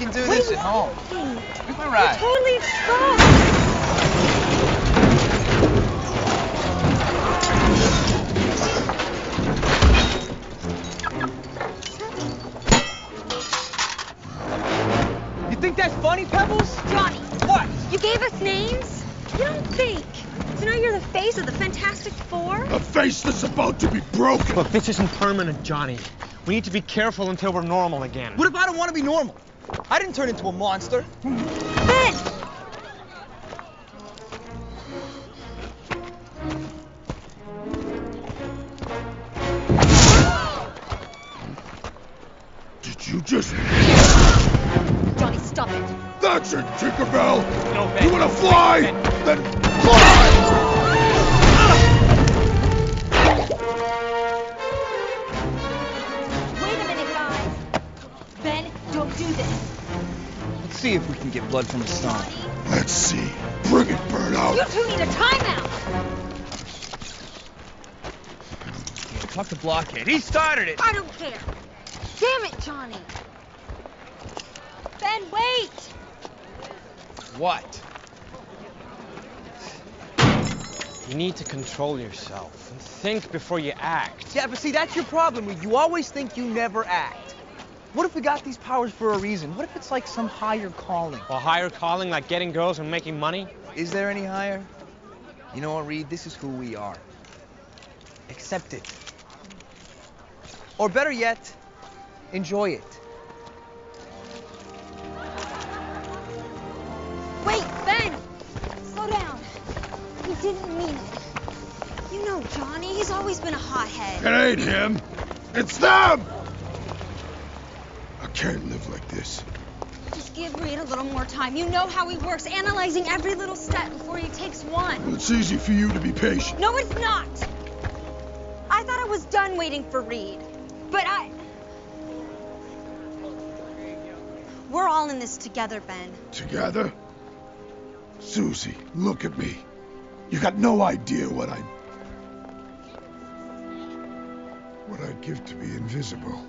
can do this at home. thinking? Give You're ride. totally fucked. You think that's funny, Pebbles? Johnny, What? you gave us names? You don't think. So now you're the face of the Fantastic Four? A face that's about to be broken. Look, this isn't permanent, Johnny. We need to be careful until we're normal again. What if I don't want to be normal? I didn't turn into a monster. Blood from a stone. Let's see. Bring it, Burnout. you two need a timeout. Talk to Blockhead. He started it. I don't care. Damn it, Johnny. Ben, wait. What? You need to control yourself and think before you act. Yeah, but see, that's your problem. You always think you never act. What if we got these powers for a reason? What if it's like some higher calling? A higher calling like getting girls and making money? Is there any higher? You know what, Reed? This is who we are. Accept it. Or better yet, enjoy it. Wait, Ben. Slow down. He didn't mean it. You know Johnny. He's always been a hothead. It ain't him. It's them! Can't live like this. Just give Reed a little more time. You know how he works, analyzing every little step before he takes one. It's easy for you to be patient. No, it's not. I thought I was done waiting for Reed. But I. We're all in this together, Ben. Together? Susie, look at me. You got no idea what I... What I'd give to be invisible.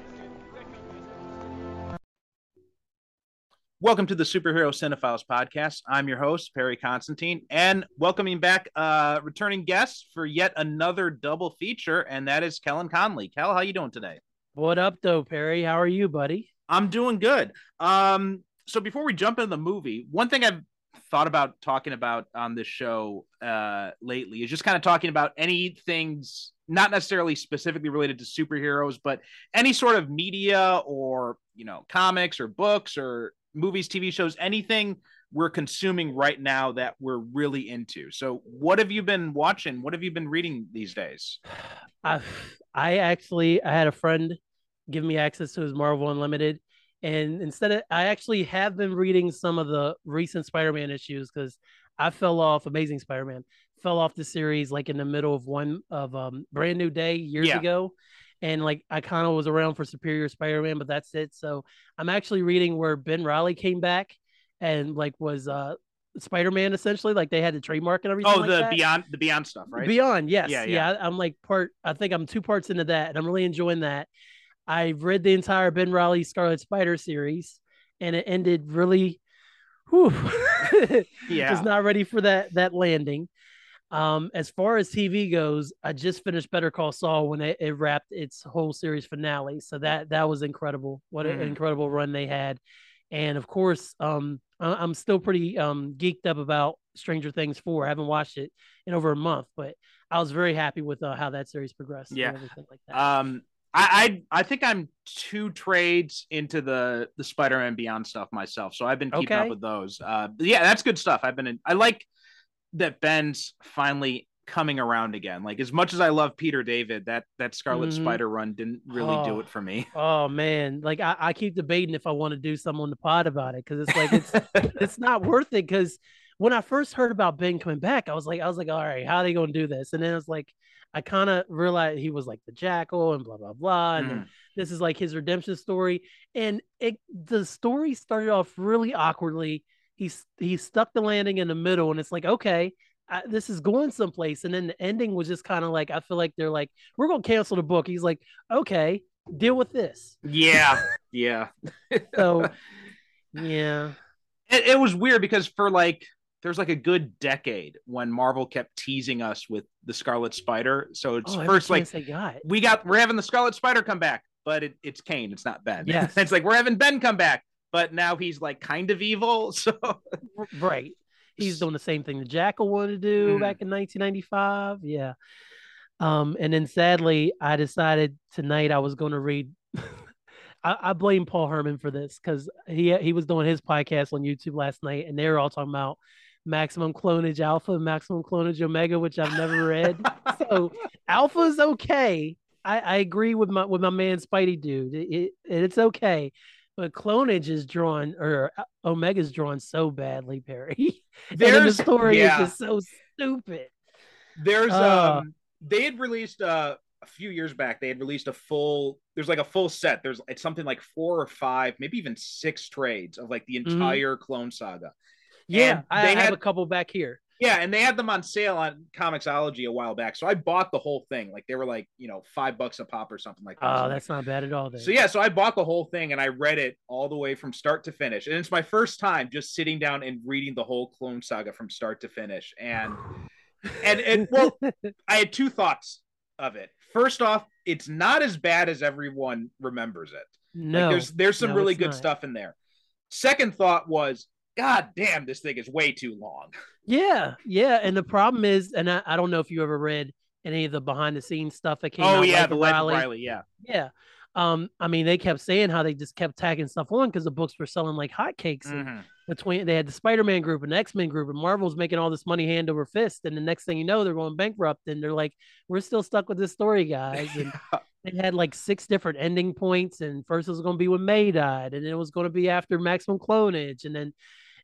Welcome to the Superhero Cinephiles podcast. I'm your host, Perry Constantine, and welcoming back uh returning guest for yet another double feature, and that is Kellen Conley. Kel, how you doing today? What up, though, Perry? How are you, buddy? I'm doing good. Um, so before we jump into the movie, one thing I've thought about talking about on this show uh lately is just kind of talking about any things not necessarily specifically related to superheroes, but any sort of media or you know comics or books or movies, TV shows, anything we're consuming right now that we're really into. So, what have you been watching? What have you been reading these days? I I actually I had a friend give me access to his Marvel Unlimited, and instead of I actually have been reading some of the recent Spider-Man issues because I fell off Amazing Spider-Man, fell off the series like in the middle of one of um Brand New Day years Yeah. ago. And like I kind of was around for Superior Spider-Man, but that's it. So I'm actually reading where Ben Reilly came back and like was uh Spider-Man essentially, like they had the trademark and everything. Oh, like the that. beyond the beyond stuff, right? Beyond, yes. Yeah, Yeah, yeah. I'm like part I think I'm two parts into that and I'm really enjoying that. I've read the entire Ben Reilly Scarlet Spider series and it ended really whew, Yeah. was not ready for that that landing. Um, as far as TV goes, I just finished Better Call Saul when it, it wrapped its whole series finale. So that that was incredible. What an Mhm. incredible run they had. And of course, um, I- I'm still pretty um geeked up about Stranger Things 4. I haven't watched it in over a month, but I was very happy with uh, how that series progressed. and Yeah. everything like that. Um, I, I I think I'm two trades into the the Spider-Man Beyond stuff myself, so I've been keeping up with those. Uh, yeah, that's good stuff. I've been in. I like that Ben's finally coming around again. Like as much as I love Peter David, that that Scarlet Mhm. Spider run didn't really do Oh. it for me. Oh man, like I, I keep debating if I want to do something on the pod about it because it's like it's it's not worth it. Because when I first heard about Ben coming back, I was like, I was like, all right, how are they gonna do this? And then it's like, I kind of realized he was like the jackal and blah blah blah, and then this is like his redemption story. And it the story started off really awkwardly. He's he stuck the landing in the middle, and it's like, okay. I, this is going someplace, and then the ending was just kind of like I feel like they're like we're gonna cancel the book. He's like, okay, deal with this. Yeah, yeah. So, yeah, It, it was weird because for like there's like a good decade when Marvel kept teasing us with the Scarlet Spider. So it's oh, first like got. we got we're having the Scarlet Spider come back, but it, it's Kaine, it's not Ben. Yeah, it's like we're having Ben come back, but now he's like kind of evil. So Right. He's doing the same thing the Jackal wanted to do Mhm. back in 1995. Yeah. Um, and then sadly, I decided tonight I was going to read. I, I blame Paul Herman for this because he he was doing his podcast on YouTube last night, and they were all talking about Maximum Clonage Alpha and Maximum Clonage Omega, which I've never read. so Alpha is okay. I, I agree with my with my man Spidey dude. It, it it's okay, but clonage is drawn or uh, Omega's drawn so badly, Perry. then the story yeah. is just so stupid. there's Uh. um they had released uh a few years back they had released a full there's like a full set there's it's something like four or five maybe even six trades of like the Mhm. entire clone saga Yeah, And I, they I have a couple back here. Yeah and they had them on sale on comiXology a while back so i bought the whole thing like they were like you know five bucks a pop or something like that Oh, that's not bad at all. Then. So yeah, so I bought the whole thing and I read it all the way from start to finish. And it's my first time just sitting down and reading the whole Clone Saga from start to finish. And and and well, I had two thoughts of it. First off, it's not as bad as everyone remembers it. no, Like there's there's some no, really good not. stuff in there. Second thought was, God damn, this thing is way too long. yeah, yeah. And the problem is, and I, I don't know if you ever read any of the behind the scenes stuff that came out. oh yeah, Life the Reilly. Reilly, yeah. Yeah. Um, I mean, they kept saying how they just kept tagging stuff on because the books were selling like hotcakes. Mhm. Between they had the Spider-Man group and X-Men group, and Marvel's making all this money hand over fist. And the next thing you know, they're going bankrupt, and they're like, "We're still stuck with this story, guys." And they had like six different ending points, and first it was going to be when May died, and then it was going to be after Maximum Clonage, and then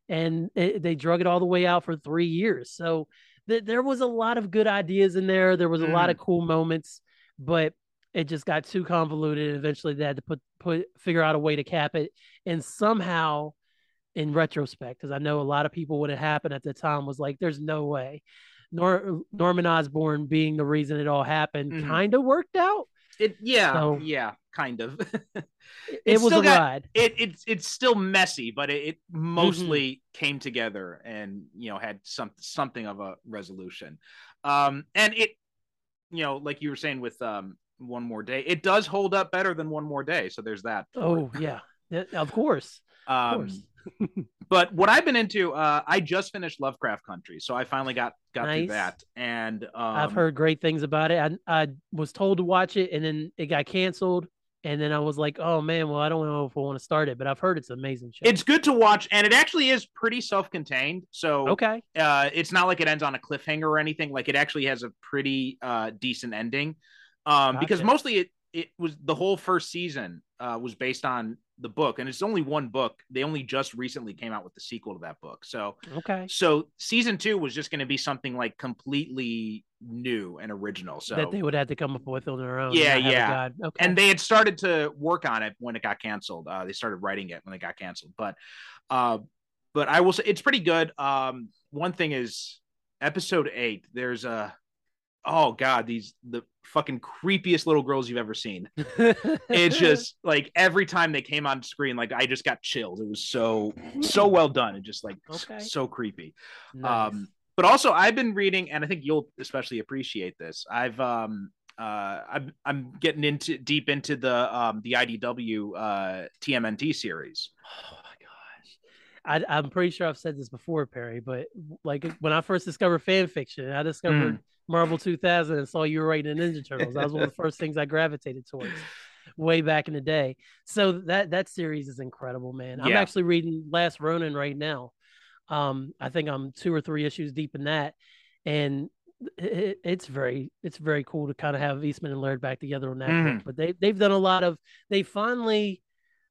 and it, they drug it all the way out for three years. So th- there was a lot of good ideas in there. There was a lot of cool moments, but it just got too convoluted. And eventually, they had to put put figure out a way to cap it. And somehow, in retrospect, because I know a lot of people what had happened at the time was like, "There's no way." Nor- Norman Osborn being the reason it all happened Mhm. kind of worked out. It yeah, So- yeah, kind of. It, It's was a got- ride. it it's it's still messy, but it, it Mm-hmm. mostly came together and you know had some something of a resolution. Um, and it, you know, like you were saying with um one more day, it does hold up better than one more day. So there's that. Oh yeah, of course. Of Um, course. but what I've been into, uh, I just finished Lovecraft Country, so I finally got got through that, and um, I've heard great things about it. I I was told to watch it, and then it got canceled. And then I was like, oh man, well I don't know if I want to start it, but I've heard it's an amazing show. it's good to watch, and it actually is pretty self-contained. So okay. uh, it's not like it ends on a cliffhanger or anything. Like it actually has a pretty uh, decent ending. Um, because mostly it it was the whole first season uh, was based on the book, and it's only one book. They only just recently came out with the sequel to that book. So Okay. so season two was just going to be something like completely new and original. So that they would have to come up with on their own. Yeah, not have a yeah. Okay. and they had started to work on it when it got canceled. Uh, they started writing it when it got canceled, but uh, but I will say it's pretty good. Um, one thing is episode eight. There's a oh god, these the fucking creepiest little girls you've ever seen. It's just like every time they came on screen, like I just got chills. It was so so well done and just like Okay. so creepy. Nice. Um, but also, I've been reading, and I think you'll especially appreciate this. I've um, uh, I'm I'm getting into deep into the um, the IDW uh, TMNT series. Oh my gosh. I, I'm pretty sure I've said this before, Perry, but like when I first discovered fan fiction, I discovered Mm. Marvel 2000 and saw you were writing in Ninja Turtles. That was one of the first things I gravitated towards way back in the day. So that that series is incredible, man. I'm actually reading Last Ronin right now. Um, I think I'm two or three issues deep in that, and it, it's very it's very cool to kind of have Eastman and Laird back together on that book. But they they've done a lot of they finally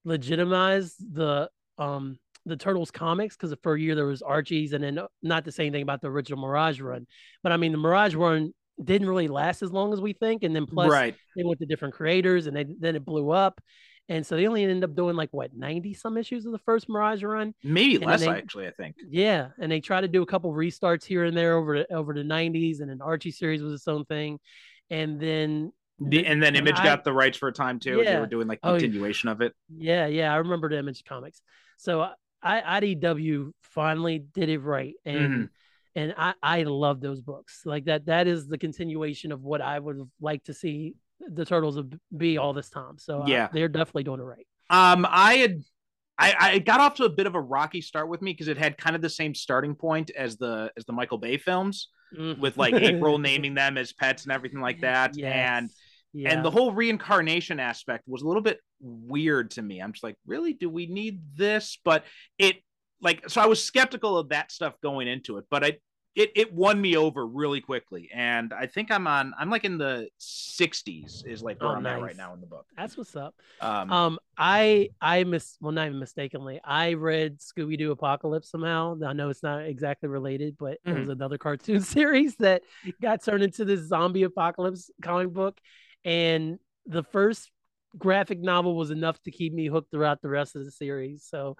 legitimized the um the Turtles comics because for a year there was Archie's and then uh, not to say anything about the original Mirage run, but I mean the Mirage run didn't really last as long as we think, and then plus right. they went to different creators and they then it blew up, and so they only ended up doing like what ninety some issues of the first Mirage run. Maybe then less they- actually. I think. Yeah, and they tried to do a couple restarts here and there over the, over the '90s, and then Archie series was its own thing, and then The- and then Image I- got the rights for a time too. They were doing like Oh, yeah. continuation of it. Yeah, yeah, I remember the Image comics. So I IDW finally did it right, and Mm-hmm. and I I love those books. Like that that is the continuation of what I would like to see the turtles be all this time. So Yeah. they're definitely doing it right. Um, I had I, I got off to a bit of a rocky start with me because it had kind of the same starting point as the as the Michael Bay films Mhm. with like April naming them as pets and everything like that. Yes. And yeah. and the whole reincarnation aspect was a little bit weird to me. I'm just like, really, do we need this? But it like so I was skeptical of that stuff going into it, but I it it won me over really quickly. And I think I'm on I'm like in the 60s is like where Oh, I'm at right now in the book. that's what's up. Um, Um, I I miss well, not even mistakenly. I read Scooby Doo Apocalypse somehow. I know it's not exactly related, but it was another cartoon series that got turned into this zombie apocalypse comic book, and the first graphic novel was enough to keep me hooked throughout the rest of the series. So,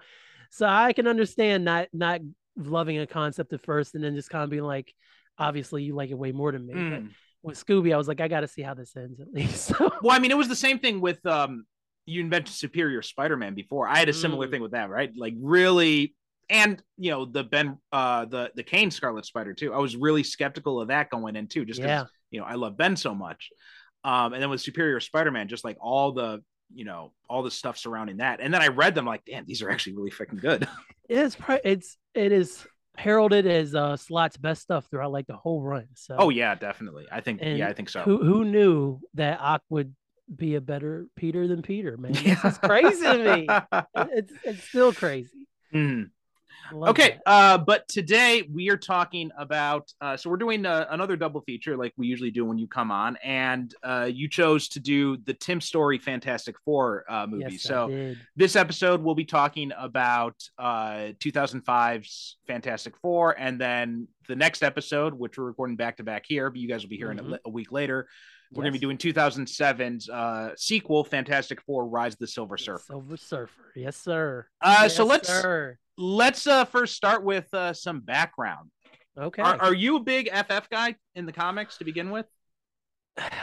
so I can understand not not loving a concept at first and then just kind of being like, obviously you like it way more than me. But mm. with Scooby, I was like, I got to see how this ends at least. So, Well, I mean, it was the same thing with um you invented Superior Spider-Man before. I had a similar Mm. thing with that, right? Like really and you know, the Ben uh the the Kaine Scarlet Spider too. I was really skeptical of that going in too, just because yeah, you know, I love Ben so much. Um, and then with Superior Spider-Man, just like all the you know all the stuff surrounding that, and then I read them like, damn, these are actually really freaking good. it's it's it is heralded as uh Slott's best stuff throughout like the whole run. So oh yeah, definitely. I think yeah, I think so. who who knew that Ock would be a better Peter than Peter, man? This is crazy to me. It's it's still crazy. Mhm. Okay, uh, but today we are talking about. Uh, so we're doing uh, another double feature, like we usually do when you come on, and uh, you chose to do the Tim Story Fantastic Four uh, movie. Yes, so this episode we'll be talking about uh, 2005's Fantastic Four, and then the next episode, which we're recording back to back here, but you guys will be hearing it Mhm. li- a week later. We're going to be doing 2007's uh, sequel, Fantastic Four: Rise of the Silver Surfer. Silver Surfer. Yes, sir. Uh, so let's sir. let's uh, first start with uh, some background. Okay. Are, are you a big FF guy in the comics to begin with?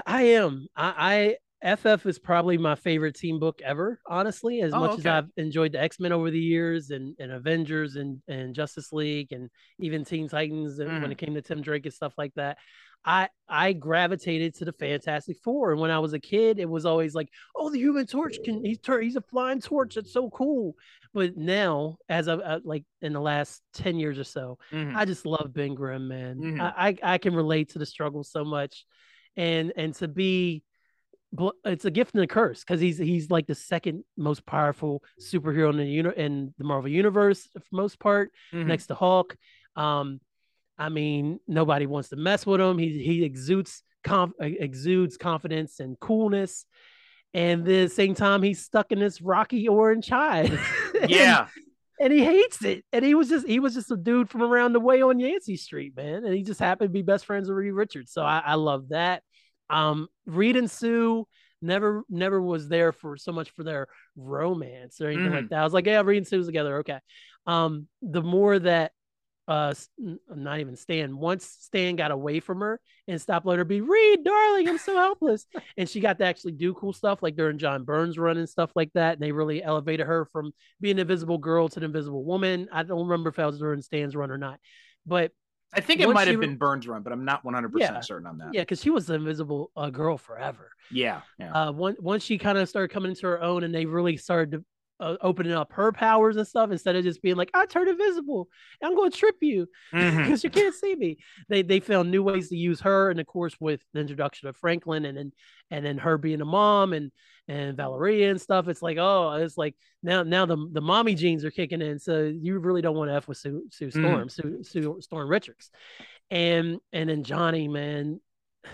I am. I, I FF is probably my favorite team book ever, honestly. As Oh, much as. I've enjoyed the X Men over the years and, and Avengers and, and Justice League and even Teen Titans and Mm. when it came to Tim Drake and stuff like that. I I gravitated to the Fantastic Four, and when I was a kid, it was always like, "Oh, the Human Torch can he's he's a flying torch. That's so cool." But now, as of uh, like in the last ten years or so, Mhm. I just love Ben Grimm, man. Mhm. I, I I can relate to the struggle so much, and and to be, bl- it's a gift and a curse because he's he's like the second most powerful superhero in the uni- in the Marvel universe for most part, Mhm. next to Hulk. Um, I mean, nobody wants to mess with him. He he exudes conf- exudes confidence and coolness. And the same time, he's stuck in this rocky orange hide. Yeah, and he hates it. And he was just he was just a dude from around the way on Yancey Street, man. And he just happened to be best friends with Reed Richards. So I, I love that. Um, Reed and Sue never never was there for so much for their romance or anything like that. I was like, yeah, Reed and Sue's together, okay. Um, the more that uh not even Stan once Stan got away from her and stopped letting her be Reed, darling, I'm so helpless. and she got to actually do cool stuff like during John Byrne's run and stuff like that. And they really elevated her from being an invisible girl to an invisible woman. I don't remember if that was during Stan's run or not, but I think it might have re- been Byrne's run, but I'm not 100 Yeah. percent certain on that. yeah, because she was the invisible uh, girl forever. yeah, yeah. Uh, once once she kind of started coming into her own, and they really started to uh, opening up her powers and stuff instead of just being like, "I turned invisible, I'm going to trip you because you can't see me." They they found new ways to use her, and of course with the introduction of Franklin, and then and then her being a mom and and Valeria and stuff. It's like, oh, it's like now now the the mommy genes are kicking in, so you really don't want to f with Sue, Sue Mm. Storm, Sue, Sue Storm Richards, and and then Johnny, man.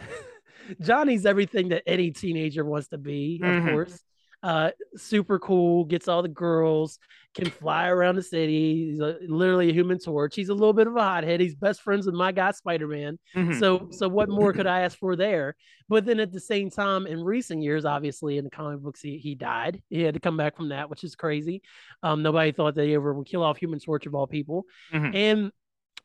Johnny's everything that any teenager wants to be, of Mhm. course. Uh, super cool, gets all the girls, can fly around the city. He's a, literally a human torch. He's a little bit of a hothead. He's best friends with my guy Spider Man. Mhm. So, so what more could I ask for there? But then at the same time, in recent years, obviously in the comic books, he, he died. He had to come back from that, which is crazy. Um, nobody thought they ever would kill off Human Torch of all people. Mhm. And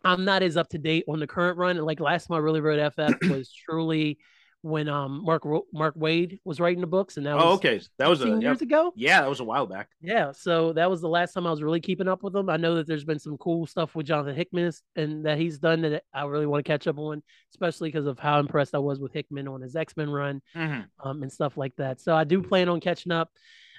I'm not as up to date on the current run. And like last time I really read FF was truly when um Mark Mark Waid was writing the books, and that was Oh, okay. That was a 15 yep. years ago. yeah, that was a while back. Yeah, so that was the last time I was really keeping up with him. I know that there's been some cool stuff with Jonathan Hickman and that he's done that I really want to catch up on, especially because of how impressed I was with Hickman on his X Men run Mhm. um, and stuff like that. So I do plan on catching up.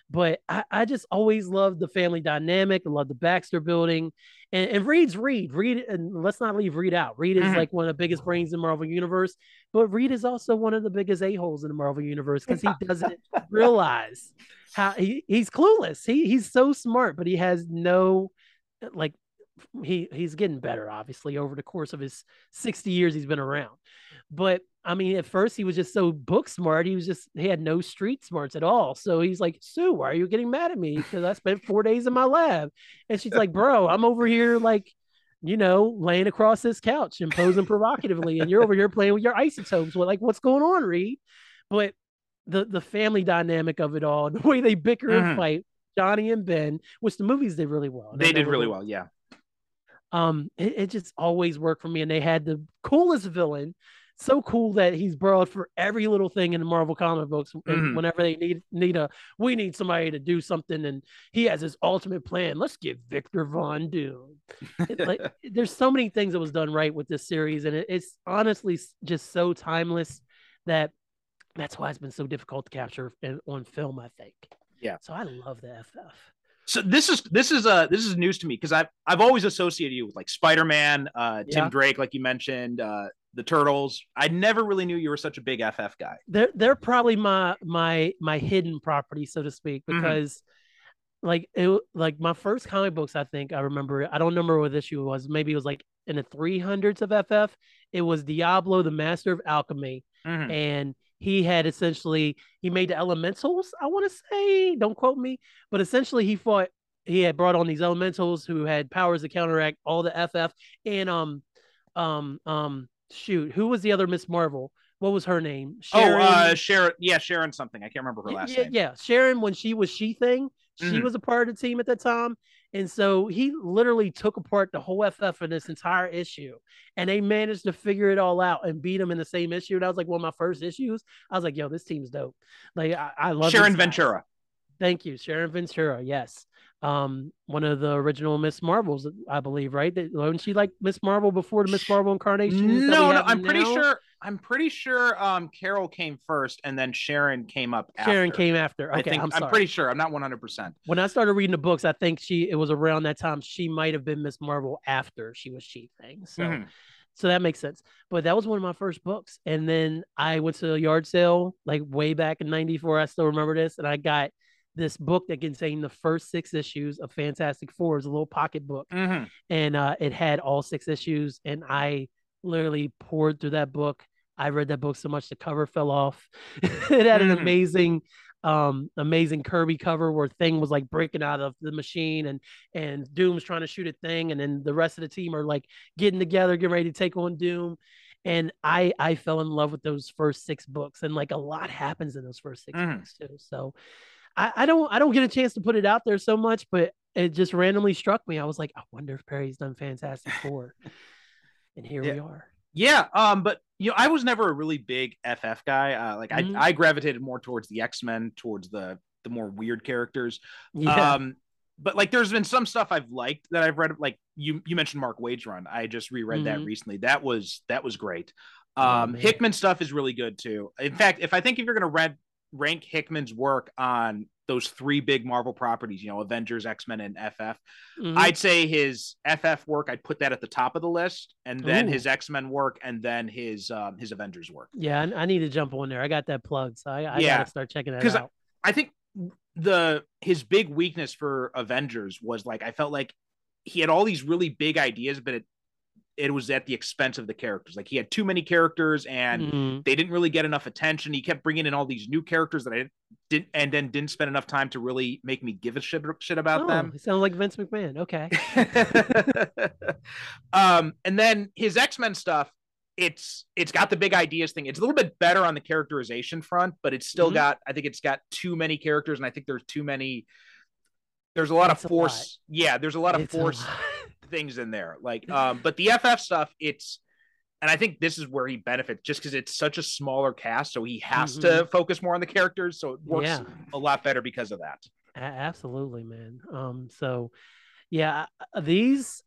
But I, I just always loved the family dynamic. I love the Baxter building. And, and Reed's Reed. Reed, and let's not leave Reed out. Reed is Mhm. like one of the biggest brains in the Marvel Universe, but Reed is also one of the biggest a-holes in the Marvel Universe because he doesn't realize how he, he's clueless. He he's so smart, but he has no like he he's getting better, obviously, over the course of his 60 years he's been around. But I mean, at first he was just so book smart. He was just he had no street smarts at all. So he's like, Sue, why are you getting mad at me? Because I spent four days in my lab. And she's like, Bro, I'm over here like, you know, laying across this couch and posing provocatively, and you're over here playing with your isotopes. Well, like, what's going on, Reed? But the the family dynamic of it all, the way they bicker Mhm. and fight, Johnny and Ben, which the movies did really well. They did really did- well. Yeah. um it, it just always worked for me and they had the coolest villain so cool that he's borrowed for every little thing in the marvel comic books Mhm. whenever they need need a we need somebody to do something and he has his ultimate plan let's get victor von doom like there's so many things that was done right with this series and it, it's honestly just so timeless that that's why it's been so difficult to capture in, on film i think Yeah. so i love the ff So this is this is uh this is news to me because I've I've always associated you with like Spider Man, uh, Tim Yeah. Drake, like you mentioned, uh, the Turtles. I never really knew you were such a big FF guy. they're they're probably my my my hidden property so to speak Mhm. because like it like my first comic books i think i remember i don't remember what issue it was maybe it was like in the 300s of ff it was diablo the master of alchemy Mhm. and he had essentially he made the elementals i want to say don't quote me but essentially he fought he had brought on these elementals who had powers to counteract all the ff and um um um shoot who was the other miss marvel what was her name Oh, uh, Sharon. Yeah, Sharon something. I can't remember her last yeah, name. yeah, Sharon when she was she thing, she Mhm. was a part of the team at that time. And so he literally took apart the whole FF in this entire issue. And they managed to figure it all out and beat him in the same issue. And that was like one of my first issues. I was like, yo, this team's dope. Like I, I love Sharon. Ventura. Thank you, Sharon Ventura. Yes. Um, one of the original Miss Marvels, I believe, right? That wasn't she like Miss Marvel before the Miss Marvel incarnation? No, no, I'm pretty sure. I'm pretty sure. Um, Carol came first, and then Sharon came up. Sharon after. came after. Okay, I think I'm sorry. pretty sure. I'm not 100. percent when I started reading the books, I think she it was around that time she might have been Miss Marvel after she was She Thing. So Mhm. so that makes sense. But that was one of my first books. And then I went to a yard sale like way back in 94. I still remember this. And I got this book that contained the first six issues of Fantastic Four. Was a little pocket book. Mhm. And uh, it had all six issues. And I literally poured through that book. I read that book so much the cover fell off. it had an Mhm. amazing um amazing Kirby cover where Thing was like breaking out of the machine and and Doom's trying to shoot a thing and then the rest of the team are like getting together, getting ready to take on Doom. And I I fell in love with those first six books and like a lot happens in those first 6 Mhm. books too. So I, I don't I don't get a chance to put it out there so much, but it just randomly struck me. I was like, I wonder if Perry's done Fantastic Four. and here we are. Yeah. Um, but you know, I was never a really big FF guy. Uh, like Mhm. I, I gravitated more towards the X Men, towards the the more weird characters. Yeah. Um, but like, there's been some stuff I've liked that I've read. Like you, you mentioned Mark Waid's run. I just reread that Mhm. recently. That was that was great. Oh, Um, man. Hickman stuff is really good too. In fact, if I think if you're gonna rank rank Hickman's work on those three big Marvel properties, you know, Avengers, X Men, and FF, Mhm. I'd say his FF work. I'd put that at the top of the list, and then Ooh. his X Men work, and then his um, his Avengers work. yeah, I, I need to jump on there. I got that plugged, so I, I Yeah. gotta start checking that 'Cause I- out. I think the his big weakness for Avengers was like I felt like he had all these really big ideas, but it it was at the expense of the characters. Like he had too many characters, and Mhm. they didn't really get enough attention. He kept bringing in all these new characters that I didn't, and then didn't spend enough time to really make me give a shit shit about Oh, them. Sounds like Vince McMahon. Okay. um, and then his X Men stuff, it's it's got the big ideas thing. It's a little bit better on the characterization front, but it's still Mhm. got. I think it's got too many characters, and I think there's too many. There's a lot It's of force. Yeah, there's a lot of It's force lot. Things in there. Like, um, but the FF stuff, it's and I think this is where he benefits just because it's such a smaller cast, so he has Mhm. to focus more on the characters, so it works Yeah. a lot better because of that. A- absolutely, man. Um, so yeah, uh, these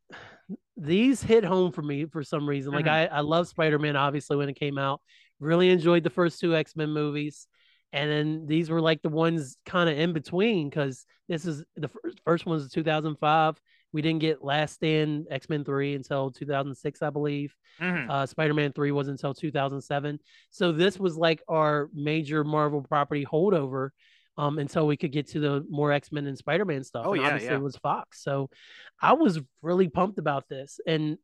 these hit home for me for some reason. Like Mhm. I, I love Spider-Man obviously when it came out. Really enjoyed the first two X-Men movies. And then these were like the ones kind of in between because this is the first first one was 2005. We didn't get Last Stand X-Men 3 until 2006, I believe. Mhm. Uh, Spider-Man 3 was until 2007. So this was like our major Marvel property holdover um, until we could get to the more X-Men and Spider-Man stuff. Oh, and yeah, obviously yeah. it was Fox. So I was really pumped about this. And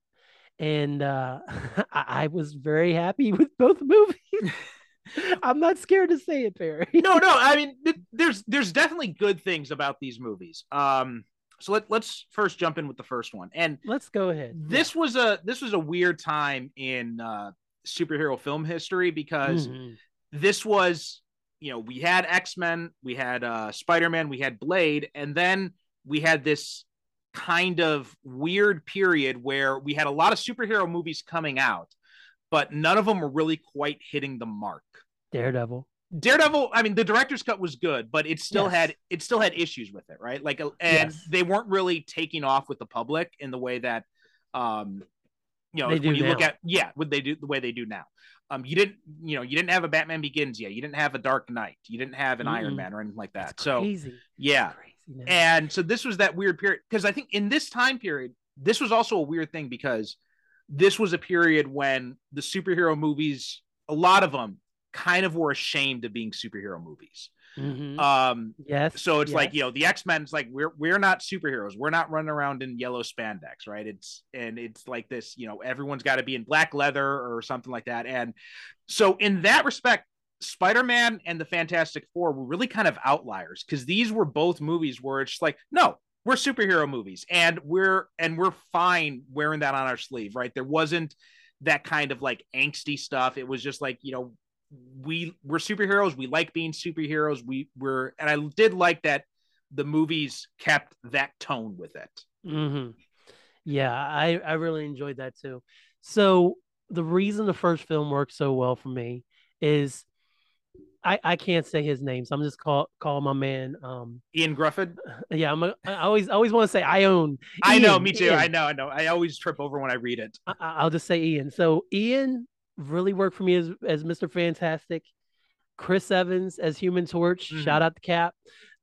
and uh, I, I was very happy with both movies. I'm not scared to say it, Barry. no, no. I mean, th- there's there's definitely good things about these movies. Um, so let let's first jump in with the first one, and Let's go ahead. this was a this was a weird time in uh, superhero film history because Mhm. this was you know we had x-men we had uh spider-man we had blade and then we had this kind of weird period where we had a lot of superhero movies coming out but none of them were really quite hitting the mark Daredevil. Daredevil i mean the director's cut was good but it still Yes. had it still had issues with it right like uh, and Yes. they weren't really taking off with the public in the way that um you know when you look at yeah what they do the way they do now um you didn't you know you didn't have a batman begins yet you didn't have a dark knight you didn't have an iron Mm-mm. man or anything like that It's so crazy. yeah Crazy and so this was that weird period because i think in this time period this was also a weird thing because this was a period when the superhero movies a lot of them kind of were ashamed of being superhero movies. Mhm. um yes. so it's like you know the x-men's like we're we're not superheroes. We're not running around in yellow spandex right? It's and it's like this you know everyone's got to be in black leather or something like that. And so in that respect spider-man and the fantastic four were really kind of outliers because these were both movies where it's like no we're superhero movies and we're and we're fine wearing that on our sleeve right? There wasn't that kind of like angsty stuff. It was just like you know we we're superheroes we like being superheroes we were and i did like that the movies kept that tone with it hmm Yeah, I I really enjoyed that too. So the reason the first film worked so well for me is I I can't say his name, so I'm just call call my man. Um, ian Gruffudd yeah, I'm a, I always always want to say I own. i know me too Ian. i know i know i always trip over when i read it I, I- I'll just say Ian. So Ian really worked for me as as Mr. Fantastic. Chris Evans as Human Torch. Mhm. Shout out to Cap.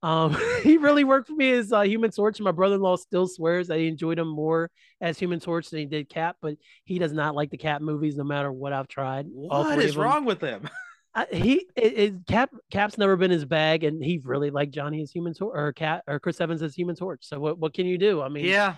Um, he really worked for me as uh, Human Torch. My brother-in-law still swears that he enjoyed him more as Human Torch than he did Cap, but he does not like the Cap movies, no matter what I've tried. What is wrong with him I, he it, it, Cap Cap's never been his bag, and he really liked Johnny as Human Torch or Cap or Chris Evans as Human Torch. So what what can you do? I mean, yeah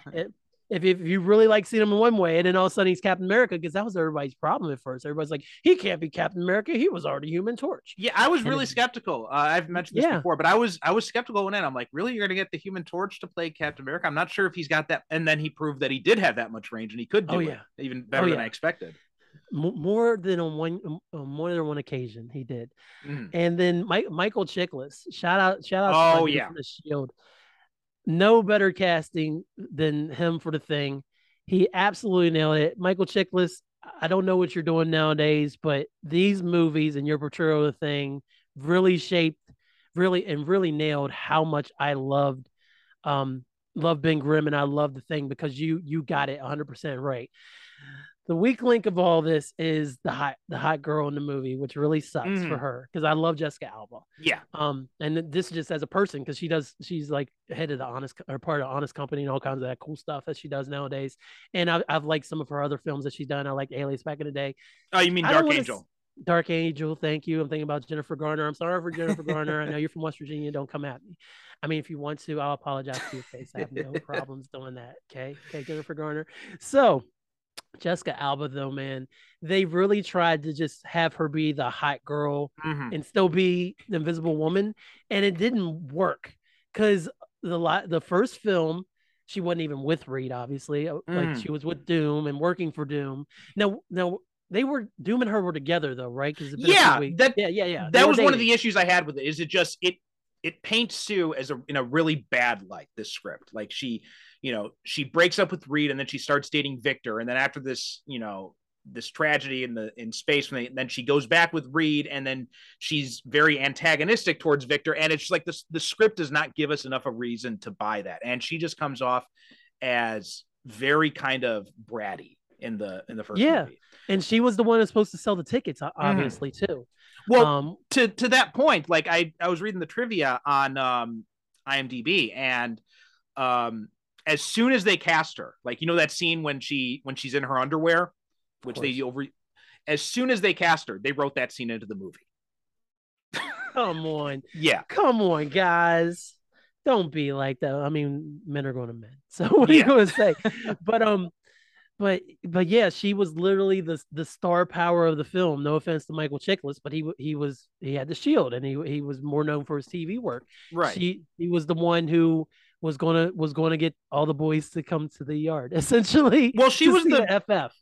if, if you really like seeing him in one way, and then all of a sudden he's Captain America, because that was everybody's problem at first. Everybody's like, he can't be Captain America. He was already Human Torch. yeah i was And really it- skeptical uh, i've mentioned this Yeah. before but i was i was skeptical when in i'm like really you're gonna get the human torch to play captain america i'm not sure if he's got that and then he proved that he did have that much range and he could do Oh, it yeah. even better Oh, than i expected M- more than on one, on more than one occasion, he did. Mhm. And then Mike, Michael Chiklis, shout out, shout out. to Oh, yeah. the Shield. No better casting than him for the thing. He absolutely nailed it. Michael Chiklis. I don't know what you're doing nowadays, but these movies and your portrayal of the thing really shaped, really and really nailed how much I loved, um, loved Ben Grimm and I love the thing because you you got it 100 percent right the weak link of all this is the hot the hot girl in the movie, which really sucks for Mhm. her because I love Jessica Alba. yeah Um, and this just as a person because she does she's like head of the honest or part of honest company and all kinds of that cool stuff that she does nowadays. And I've, I've liked some of her other films that she's done. I like Alias back in the day. oh you mean dark angel s- Dark Angel, thank you. I'm thinking about Jennifer Garner. I'm sorry for Jennifer Garner. I know you're from West Virginia. Don't come at me. I mean, if you want to, I'll apologize to your face. I have no problems doing that. Okay. Okay, Jennifer Garner. So Jessica Alba, though, man, they really tried to just have her be the hot girl Mhm. and still be the Invisible Woman, and it didn't work because the the first film she wasn't even with Reed, obviously, uh, like Mm. she was with Doom and working for Doom. Now, now they were Doom and her were together though, right? Because Yeah, that- yeah, yeah, yeah. That was one of the issues I had with it. Is it just it it paints Sue as a in a really bad light. This script, like she, you know, she breaks up with Reed and then she starts dating Victor, and then after this, you know, this tragedy in the in space when they, then she goes back with Reed and then she's very antagonistic towards Victor and it's like this the script does not give us enough of reason to buy that and she just comes off as very kind of bratty in the in the first Yeah. movie. And she was the one that's supposed to sell the tickets, o- mm-hmm. obviously, too. Well, um, to to that point, like I I was reading the trivia on um IMDb and um as soon as they cast her, like you know that scene when she when she's in her underwear, which they over as soon as they cast her, they wrote that scene into the movie. come on. Yeah. Come on, guys. Don't be like that. I mean, men are going to men. So what are you going to say? but um, but but yeah, she was literally the the star power of the film. No offense to Michael Chiklis, but he he was he had the Shield, and he he was more known for his TV work. Right. She he was the one who was gonna was gonna get all the boys to come to the yard. Essentially, Well, she was see the- FF.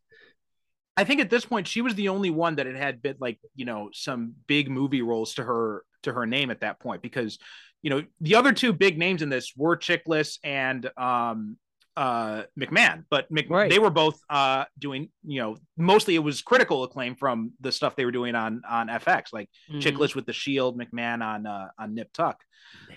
I think at this point she was the only one that had had bit like you know some big movie roles to her to her name at that point because you know the other two big names in this were Chiklis and um uh McMahon but Mc, Right. they were both uh doing you know mostly it was critical acclaim from the stuff they were doing on on FX like Mhm. Chiklis with the Shield McMahon on uh on Nip Tuck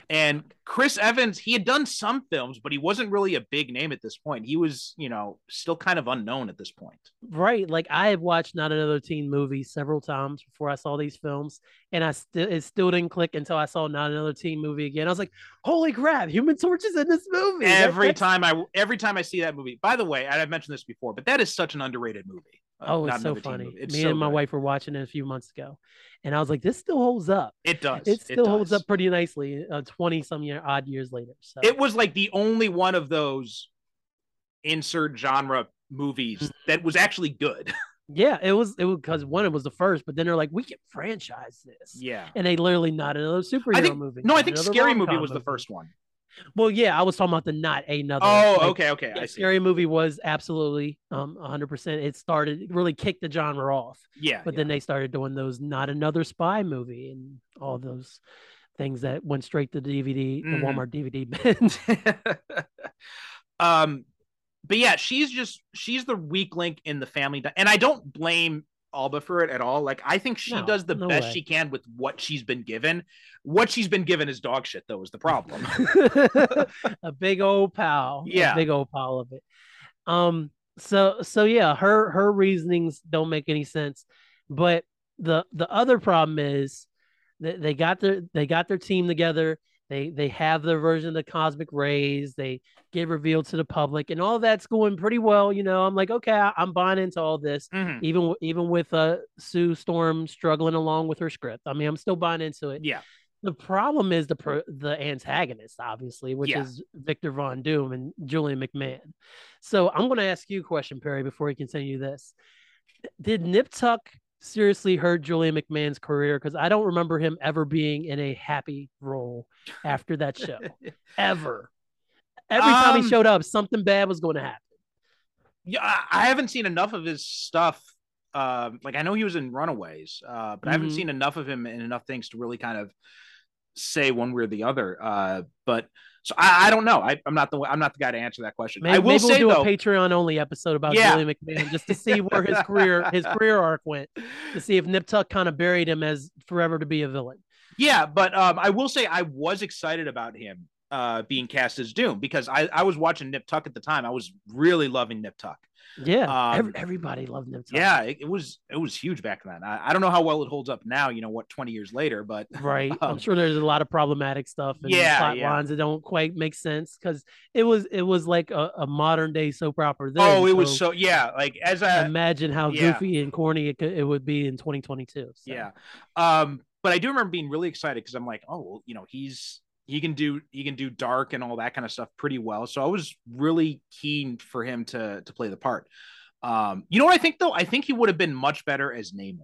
and Chris Evans he had done some films but he wasn't really a big name at this point he was you know still kind of unknown at this point Right. Like I have watched not another teen movie several times before I saw these films, and I still it still didn't click until I saw not another teen movie again. I was like, "Holy crap! Human Torch is in this movie!" Every time I every time I see that movie. By the way, and I've mentioned this before, but that is such an underrated movie. Uh, Oh, it's so funny. It's Me so and my good. wife were watching it a few months ago, and I was like, "This still holds up. It does. It still holds does. up pretty nicely. Uh, Twenty some year odd years later." So It was like the only one of those insert genre movies Mm. that was actually good. yeah, it was it was because one it was the first, but then they're like, "We can franchise this." yeah. And they literally not another superhero think movie. no, I think Scary Movie was the first one. Well, yeah, I was talking about the not another. Oh, like, okay, okay. Yeah, I see. Scary Movie was absolutely um 100%. It started it really kicked the genre off. Yeah. But then they started doing those not another spy movie and all those things that went straight to DVD, Mhm. the Walmart DVD bin. um but yeah she's just she's the weak link in the family and i don't blame alba for it at all like i think she No, does the no best way. she can with what she's been given what she's been given is dog shit though is the problem a big old pile. Yeah. A big old pile of it. Um so so yeah, her her reasonings don't make any sense. But the the other problem is that they got their they got their team together. They they have their version of the cosmic rays. They get revealed to the public, and all that's going pretty well. You know, I'm like, okay, I, I'm buying into all this, Mhm. even even with uh Sue Storm struggling along with her script. I mean, I'm still buying into it. yeah The problem is the pro- the antagonist, obviously, which Yeah. is Victor Von Doom and Julian McMahon. So I'm going to ask you a question, Perry, before we continue this. Did Nip Tuck seriously hurt Julian McMahon's career? Because I don't remember him ever being in a happy role after that show, ever. Every time Um, he showed up, something bad was going to happen. yeah I- haven't seen enough of his stuff um like i know he was in runaways uh but i haven't Mhm. seen enough of him in enough things to really kind of say one way or the other uh but so i, I don't know I, i'm not the i'm not the guy to answer that question Maybe, i will maybe say we'll do though a Patreon only episode about Yeah. Julian McMahon just to see where his career his career arc went, to see if Nip Tuck kind of buried him as forever to be a villain. Yeah, but um, I will say I was excited about him uh, being cast as Doom because I, I was watching Nip Tuck at the time. I was really loving Nip Tuck. Yeah, Um, every, everybody loved Nip Tuck. Yeah, it, it was it was huge back then. I, I don't know how well it holds up now. You know what, twenty years later, but right. I'm Um, sure there's a lot of problematic stuff and Yeah, plot yeah. lines that don't quite make sense because it was it was like a, a modern day soap opera. Then, oh, it was so yeah. Like as I imagine how yeah. goofy and corny it, could, it would be in 2022. So. yeah. Um, but I do remember being really excited because I'm like, oh, well, you know, he's he can do he can do dark and all that kind of stuff pretty well. So I was really keen for him to to play the part. Um, you know what I think though? I think he would have been much better as Namor.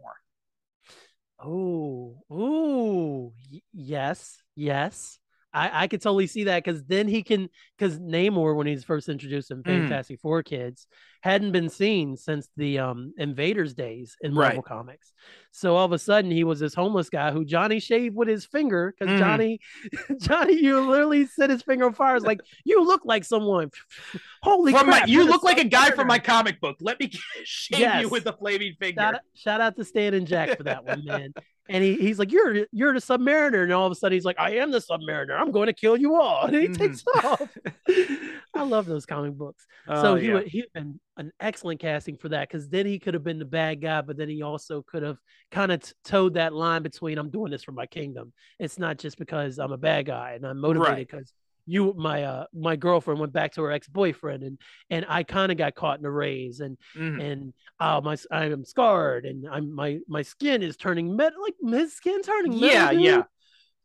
Oh, ooh, y- yes, yes. I, I could totally see that because then he can because Namor when he's first introduced in. Fantastic Four kids hadn't been seen since the um Invaders days in Right. Marvel Comics. So all of a sudden he was this homeless guy who Johnny shaved with his finger because Mhm. Johnny Johnny you literally set his finger on fire. It's like you look like someone. Holy From crap! you you're look like a guy Submariner." from my comic book. Let me shave you with the flaming finger. Shout out, shout out to Stan and Jack for that one, man. And he, he's like, You're you're the submariner. And all of a sudden he's like, I am the submariner. I'm going to kill you all. And he Mhm. takes off. I love those comic books. Oh, so he yeah. would he'd been an excellent casting for that because then he could have been the bad guy, but then he also could have kind of t- towed that line between I'm doing this for my kingdom. It's not just because I'm a bad guy and I'm motivated because you my uh my girlfriend went back to her ex-boyfriend and and I kind of got caught in a raise and Mhm. and oh my I am scarred and I'm my my skin is turning metal like his skin turning metal. yeah dude. yeah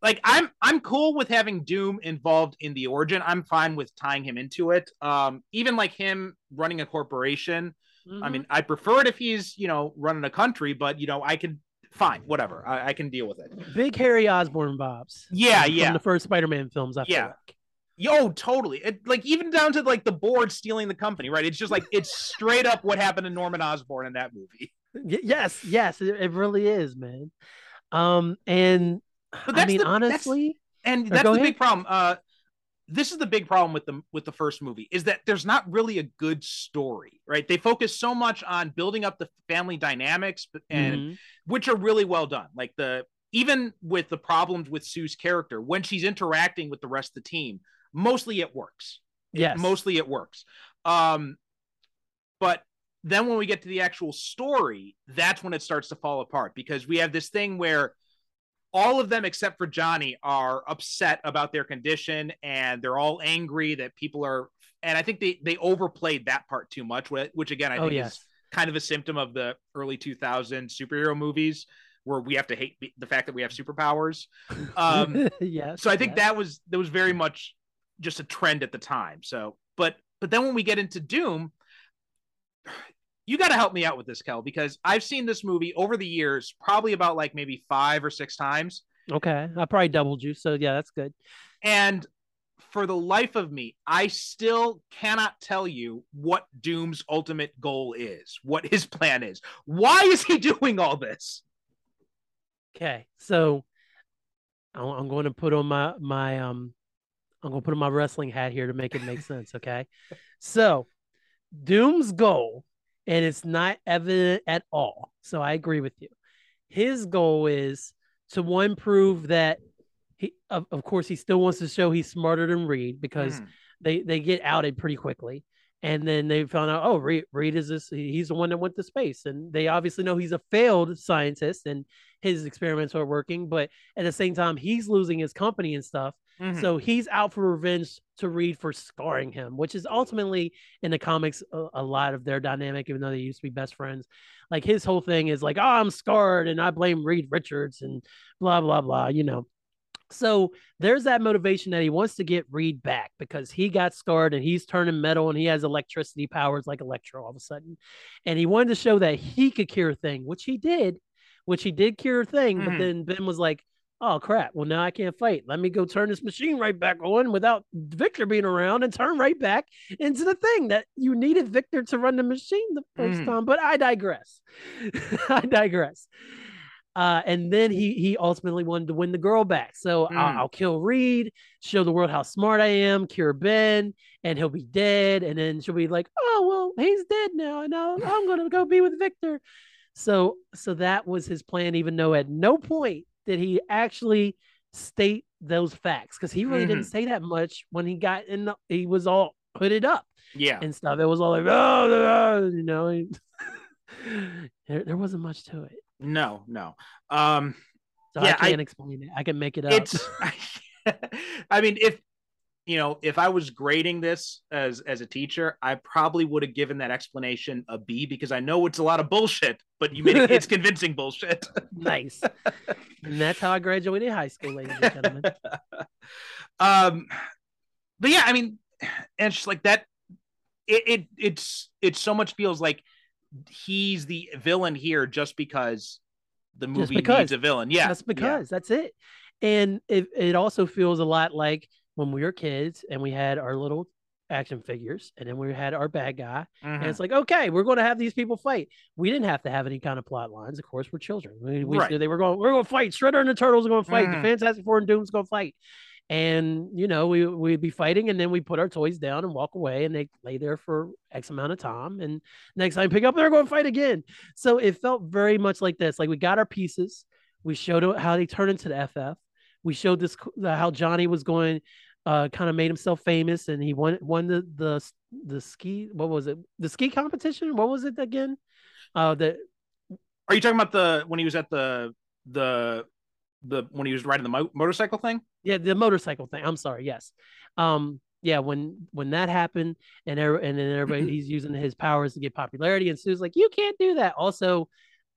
like i'm i'm cool with having doom involved in the origin i'm fine with tying him into it um even like him running a corporation i Mhm. mean i prefer it if he's you know running a country but you know i can fine whatever i, I can deal with it big Harry Osborn vibes. Yeah, from yeah. the first Spider-Man films. I feel Yeah. like. Yo totally it, like even down to like the board stealing the company right it's just like it's straight up what happened to norman osborn in that movie yes, yes, it, it really is, man. Um, and I mean, the- that's- honestly, and that's the ahead. big problem uh this is the big problem with the with the first movie is that there's not really a good story right they focus so much on building up the family dynamics and mhm. which are really well done like the even with the problems with sue's character when she's interacting with the rest of the team mostly it works It- yes, mostly it works um but then when we get to the actual story that's when it starts to fall apart because we have this thing where all of them except for johnny are upset about their condition and they're all angry that people are and i think they they overplayed that part too much which, which again i oh think yes, is kind of a symptom of the early 2000 superhero movies where we have to hate the fact that we have superpowers um yes. so I think yes. that was that was very much just a trend at the time. So, but but then when we get into Doom, you got to help me out with this, Kel, because I've seen this movie over the years, probably about like maybe five or six times, okay. I probably doubled you, so yeah, that's good. and for the life of me, I still cannot tell you what Doom's ultimate goal is, what his plan is. Why is he doing all this? Okay, so I'm, going to put on my my um, I'm to put on my wrestling hat here to make it make sense. Okay, so Doom's goal, and it's not evident at all. So I agree with you. His goal is to one prove that he, of, of course, he still wants to show he's smarter than Reed because Mhm. they they get outed pretty quickly and then they found out oh reed, reed is this he's the one that went to space and they obviously know he's a failed scientist and his experiments are working but at the same time he's losing his company and stuff Mhm. so he's out for revenge to reed for scarring him which is ultimately in the comics a, a lot of their dynamic even though they used to be best friends like his whole thing is like oh i'm scarred and i blame reed richards and blah blah blah you know so there's that motivation that he wants to get Reed back because he got scarred and he's turning metal and he has electricity powers like Electro all of a sudden. And he wanted to show that he could cure a thing, which he did, which he did cure a thing. But Mhm. then Ben was like, oh crap, well, now I can't fight. Let me go turn this machine right back on without Victor being around and turn right back into the thing that you needed Victor to run the machine the 1st Mhm. time. But I digress. I digress. Uh, and then he he ultimately wanted to win the girl back. So Mm. I'll, I'll kill Reed, show the world how smart I am, cure Ben, and he'll be dead. And then she'll be like, "Oh well, he's dead now, and now I'm gonna go be with Victor." So so that was his plan, even though at no point did he actually state those facts because he really didn't say that much when he got in. The, he was all hooded up yeah. and stuff. It was all like, oh, you know, he- there, there wasn't much to it. No, no. Um, So Yeah, I I- can't explain it. I can make it up. it's i mean if you know if i was grading this as as a teacher i probably would have given that explanation a b because i know it's a lot of bullshit but you made it it's convincing bullshit nice. and that's how I graduated high school, ladies and gentlemen. um but yeah i mean and it's just like that it, it it's it so much feels like he's the villain here just because the movie because. needs a villain yeah that's yeah. because that's it. and it it also feels a lot like when we were kids and we had our little action figures and then we had our bad guy and Mhm. it's like okay we're going to have these people fight. We didn't have to have any kind of plot lines. Of course we're children. We, we Right. they were going we're going to fight. Shredder and the turtles are going to fight. Mhm. the fantastic four and doom's going to fight. And you know we we'd be fighting and then we put our toys down and walk away and they lay there for x amount of time and next time pick up they're going to fight again. So it felt very much like this. Like we got our pieces. We showed how they turned into the ff we showed this how johnny was going uh kind of made himself famous and he won won the the the ski what was it the ski competition what was it again uh the Are you talking about the when he was at the the the when he was riding the mo- motorcycle thing? Yeah, the motorcycle thing. I'm sorry. Yes. Um. Yeah. When when that happened, and every, and then everybody he's using his powers to get popularity, and Sue's like, you can't do that. Also,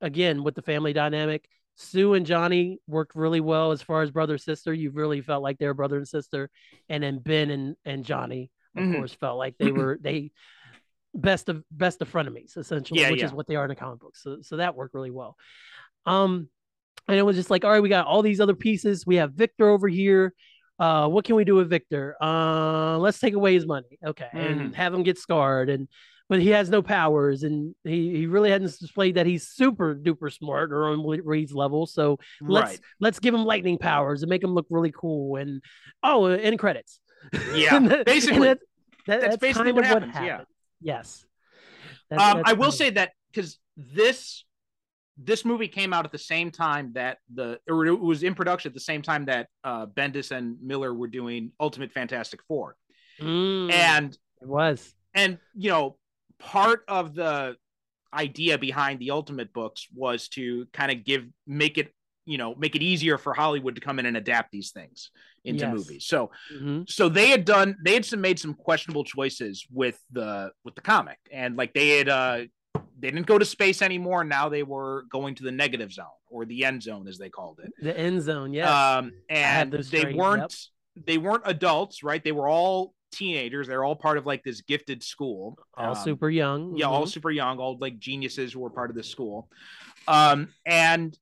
again with the family dynamic, Sue and Johnny worked really well as far as brother sister. You really felt like they were brother and sister, and then Ben and and Johnny, of Mhm. course, felt like they were they best of best of frenemies essentially, Yeah, which yeah. is what they are in the comic books. So so that worked really well. Um, and it was just like, all right, we got all these other pieces. We have Victor over here. Uh, what can we do with Victor? Uh, let's take away his money, okay, and have him get scarred. And but he has no powers, and he he really hasn't displayed that he's super duper smart or on Reed's level. So let's right. let's give him lightning powers and make him look really cool. And oh, uh, end credits. Yeah. And that- and basically. that- that- that's basically kind what happens, yeah. happened. Yes. That- um, that's I will say that because this this movie came out at the same time that the or it was in production at the same time that uh, Bendis and Millar were doing Ultimate Fantastic Four, Mm, and it was. and you know part of the idea behind the Ultimate books was to kind of give make it you know make it easier for Hollywood to come in and adapt these things into Yes. movies. So Mhm. so they had done they had some made some questionable choices with the with the comic and like they had uh they didn't go to space anymore now they were going to the negative zone or the end zone as they called it The end zone, yeah um and they weren't they weren't adults right they were all teenagers they're all part of like this gifted school all Um, super young. yeah all mhm. super young all like geniuses who were part of this school um and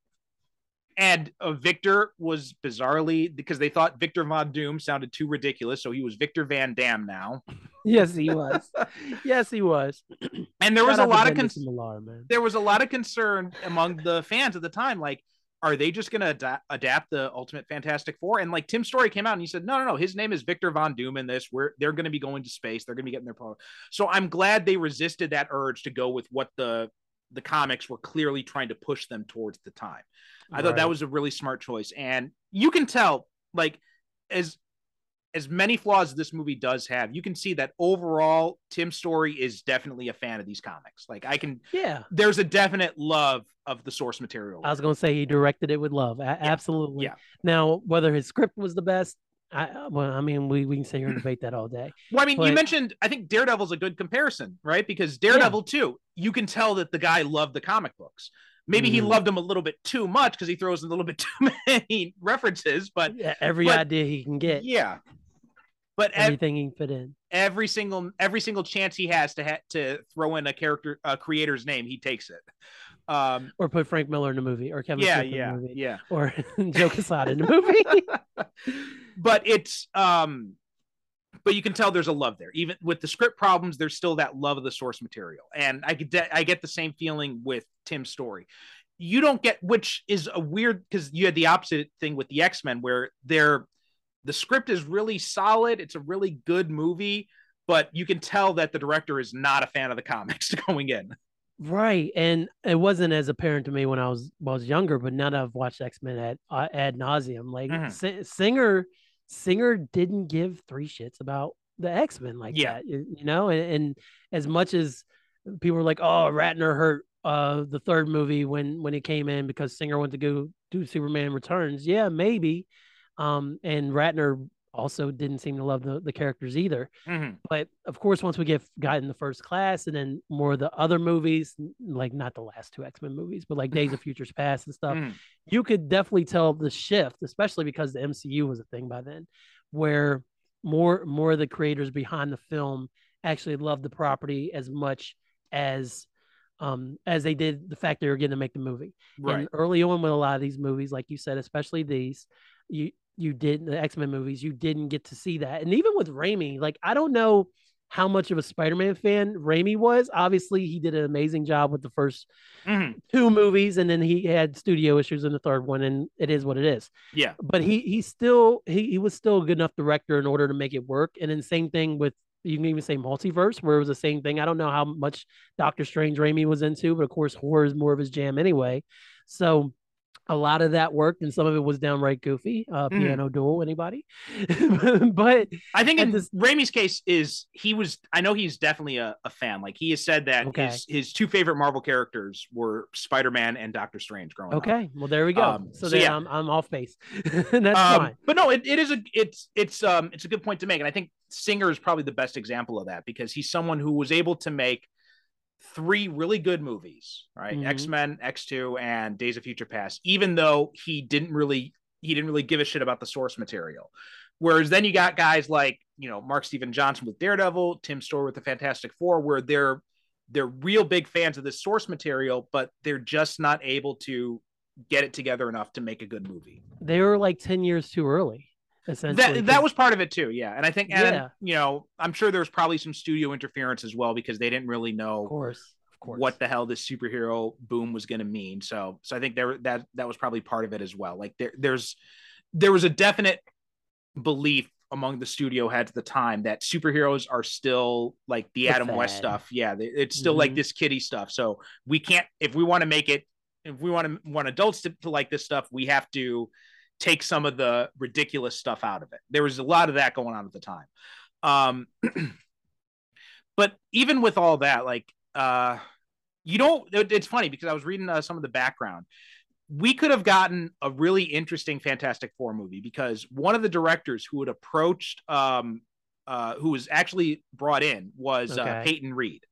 and uh, Victor was bizarrely because they thought Victor Von Doom sounded too ridiculous, so he was Victor Van Damme now. Yes, he was. yes, he was. And there was a lot of Bendis con- and Millar, man. there was a lot of concern among the fans at the time, like, are they just going to ada- adapt the Ultimate Fantastic Four? And like Tim Story came out and he said, no, no, no, his name is Victor Von Doom in this. We're they're going to be going to space. They're going to be getting their power. So I'm glad they resisted that urge to go with what the the comics were clearly trying to push them towards the time. I thought that was a really smart choice, and you can tell, like, as as many flaws as this movie does have, you can see that overall Tim Story is definitely a fan of these comics. Like, I can Yeah. there's a definite love of the source material. I was gonna say he directed it with love. A- absolutely. yeah. Now, whether his script was the best, I well, I mean, we, we can sit here and debate that all day. well, I mean, you mentioned I think Daredevil's a good comparison, right? Because Daredevil too, you can tell that the guy loved the comic books. Maybe he Mhm. loved them a little bit too much because he throws in a little bit too many references, but Yeah, every but- idea he can get, yeah. But ev- everything he fit in. every single every single chance he has to ha- to throw in a character a creator's name, he takes it. Um, Or put Frank Miller in the movie, or Kevin yeah, Smith in yeah, movie, yeah. or Joe Quesada in the movie. but it's um but you can tell there's a love there even with the script problems there's still that love of the source material and i get i get the same feeling with Tim Story you don't get which is a weird because you had the opposite thing with the x-men where they're the script is really solid it's a really good movie but you can tell that the director is not a fan of the comics going in Right, and it wasn't as apparent to me when I was when I was younger, but now that I've watched X Men ad uh, ad nauseum, like Mhm. Si- Singer, Singer didn't give three shits about the X Men like Yeah. that, you, know. And, and as much as people were like, "Oh, Ratner hurt uh the third movie when when he came in because Singer went to go do Superman Returns," yeah, maybe. Um, and Ratner also didn't seem to love the, the characters either Mhm. but of course once we get got in the first class and then more of the other movies like not the last two x-men movies but like days of futures past and stuff Mhm. you could definitely tell the shift especially because the mcu was a thing by then where more more of the creators behind the film actually loved the property as much as um as they did the fact they were getting to make the movie right and early on with a lot of these movies, like you said, especially these, you you did the X-Men movies, you didn't get to see that. And even with Raimi, like I don't know how much of a Spider-Man fan Raimi was. Obviously, he did an amazing job with the 1st Mhm. two movies, and then he had studio issues in the third one, and it is what it is. Yeah. But he he still he he was still a good enough director in order to make it work. And then same thing with you can even say multiverse, where it was the same thing. I don't know how much Doctor Strange Raimi was into, but of course horror is more of his jam anyway. So a lot of that worked, and some of it was downright goofy. Uh, Mhm. Piano Duel, anybody? but I think in this- Raimi's case is he was I know he's definitely a, a fan. Like he has said that Okay. his his two favorite Marvel characters were Spider-Man and Doctor Strange growing up. okay, well there we go. Um, so so yeah. I'm I'm off base, that's Um, fine. but no, it, it is a it's it's um it's a good point to make, and I think Singer is probably the best example of that because he's someone who was able to make three really good movies, right? Mhm. X Men, X Two, and Days of Future Past. Even though he didn't really he didn't really give a shit about the source material. Whereas then you got guys like you know Mark Steven Johnson with Daredevil, Tim Story with the Fantastic Four, where they're they're real big fans of this source material, but they're just not able to get it together enough to make a good movie They were like ten years too early. Essentially, that that was part of it too yeah and i think and Yeah. you know i'm sure there's probably some studio interference as well because they didn't really of know course, of course. what the hell this superhero boom was going to mean so so i think there that that was probably part of it as well like there there's there was a definite belief among the studio heads at the time that superheroes are still like the The adam west stuff yeah it's still like Mhm. this kiddie stuff so we can't if we want to make it if we want to want adults to, to like this stuff we have to take some of the ridiculous stuff out of it. There was a lot of that going on at the time. Um but even with all that like uh you don't it- it's funny because i was reading uh, some of the background. We could have gotten a really interesting fantastic four movie because one of the directors who had approached um uh who was actually brought in was uh, Okay. peyton reed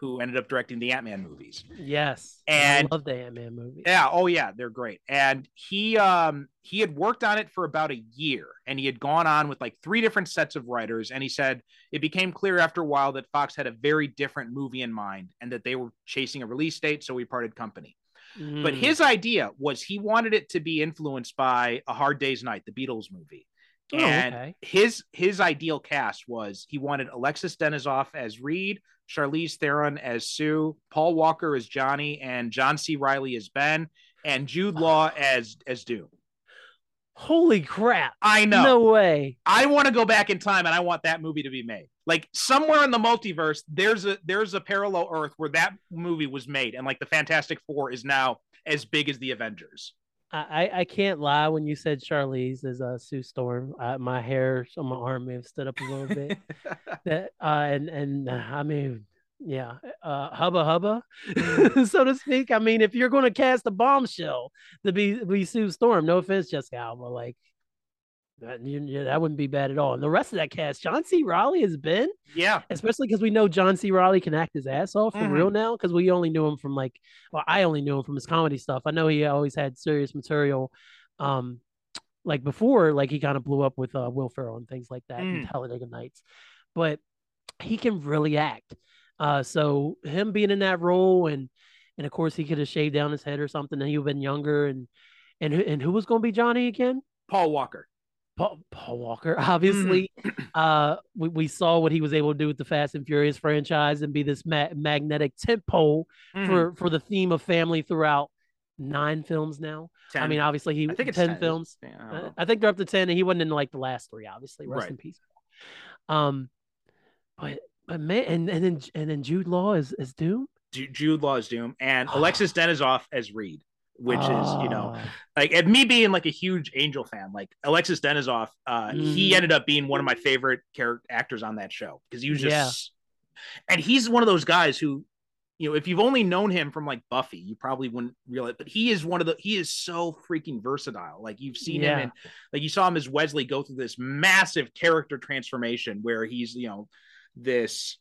who ended up directing the ant-man movies yes, And- I love the Ant Man movie. yeah, oh yeah, they're great. And he um he had worked on it for about a year and he had gone on with like three different sets of writers and he said it became clear after a while that Fox had a very different movie in mind and that they were chasing a release date so we parted company. But Mm. his idea was he wanted it to be influenced by A Hard Day's Night, the Beatles movie. Oh, And okay. his his ideal cast was he wanted Alexis Denisof as Reed, Charlize Theron as Sue, Paul Walker as Johnny, and John C. Reilly as Ben, and Jude Law as as Doom. Holy crap! I know. No way. I want to go back in time and I want that movie to be made. Like somewhere in the multiverse, there's a there's a parallel Earth where that movie was made, and like the Fantastic Four is now as big as the Avengers. I, I- can't lie. When you said Charlize as uh, Sue Storm, my hair on my arm may have stood up a little bit. that uh, and and uh, I mean, yeah, uh, hubba hubba, so to speak. I mean, if you're going to cast a bombshell to be be Sue Storm, no offense, Jessica Alba, like that, yeah, that wouldn't be bad at all. And the rest of that cast, John C. Reilly has been, yeah, especially because we know John C. Reilly can act his ass off for Mhm. real now. Because we only knew him from like, well, I only knew him from his comedy stuff. I know he always had serious material, um, like before, like he kind of blew up with uh, Will Ferrell and things like that in Mm. Talladega Nights. But he can really act. Uh, so him being in that role and and of course he could have shaved down his head or something, and he would have been younger and and and who was going to be Johnny again? Paul Walker. Paul, Paul Walker, obviously. Uh, we, we saw what he was able to do with the Fast and Furious franchise and be this ma- magnetic tent pole Mhm. for for the theme of family throughout nine films now. I mean, obviously he I think it's 10, 10. films. Yeah, I Uh. I think they're up to ten, and he wasn't in like the last three. Obviously, rest Right. in peace. Um, but but man, and and then and then Jude Law is is Doom. Jude Law is Doom and Alexis Denisof as Reed, which is you know Ah, like and me being like a huge Angel fan, like Alexis Denisof, uh, he Mhm. ended up being one of my favorite character actors on that show because he was Yeah. just, and he's one of those guys who, you know, if you've only known him from like Buffy, you probably wouldn't realize, but he is one of the he is so freaking versatile. Like you've seen Yeah. him in, like you saw him as Wesley go through this massive character transformation where he's you know this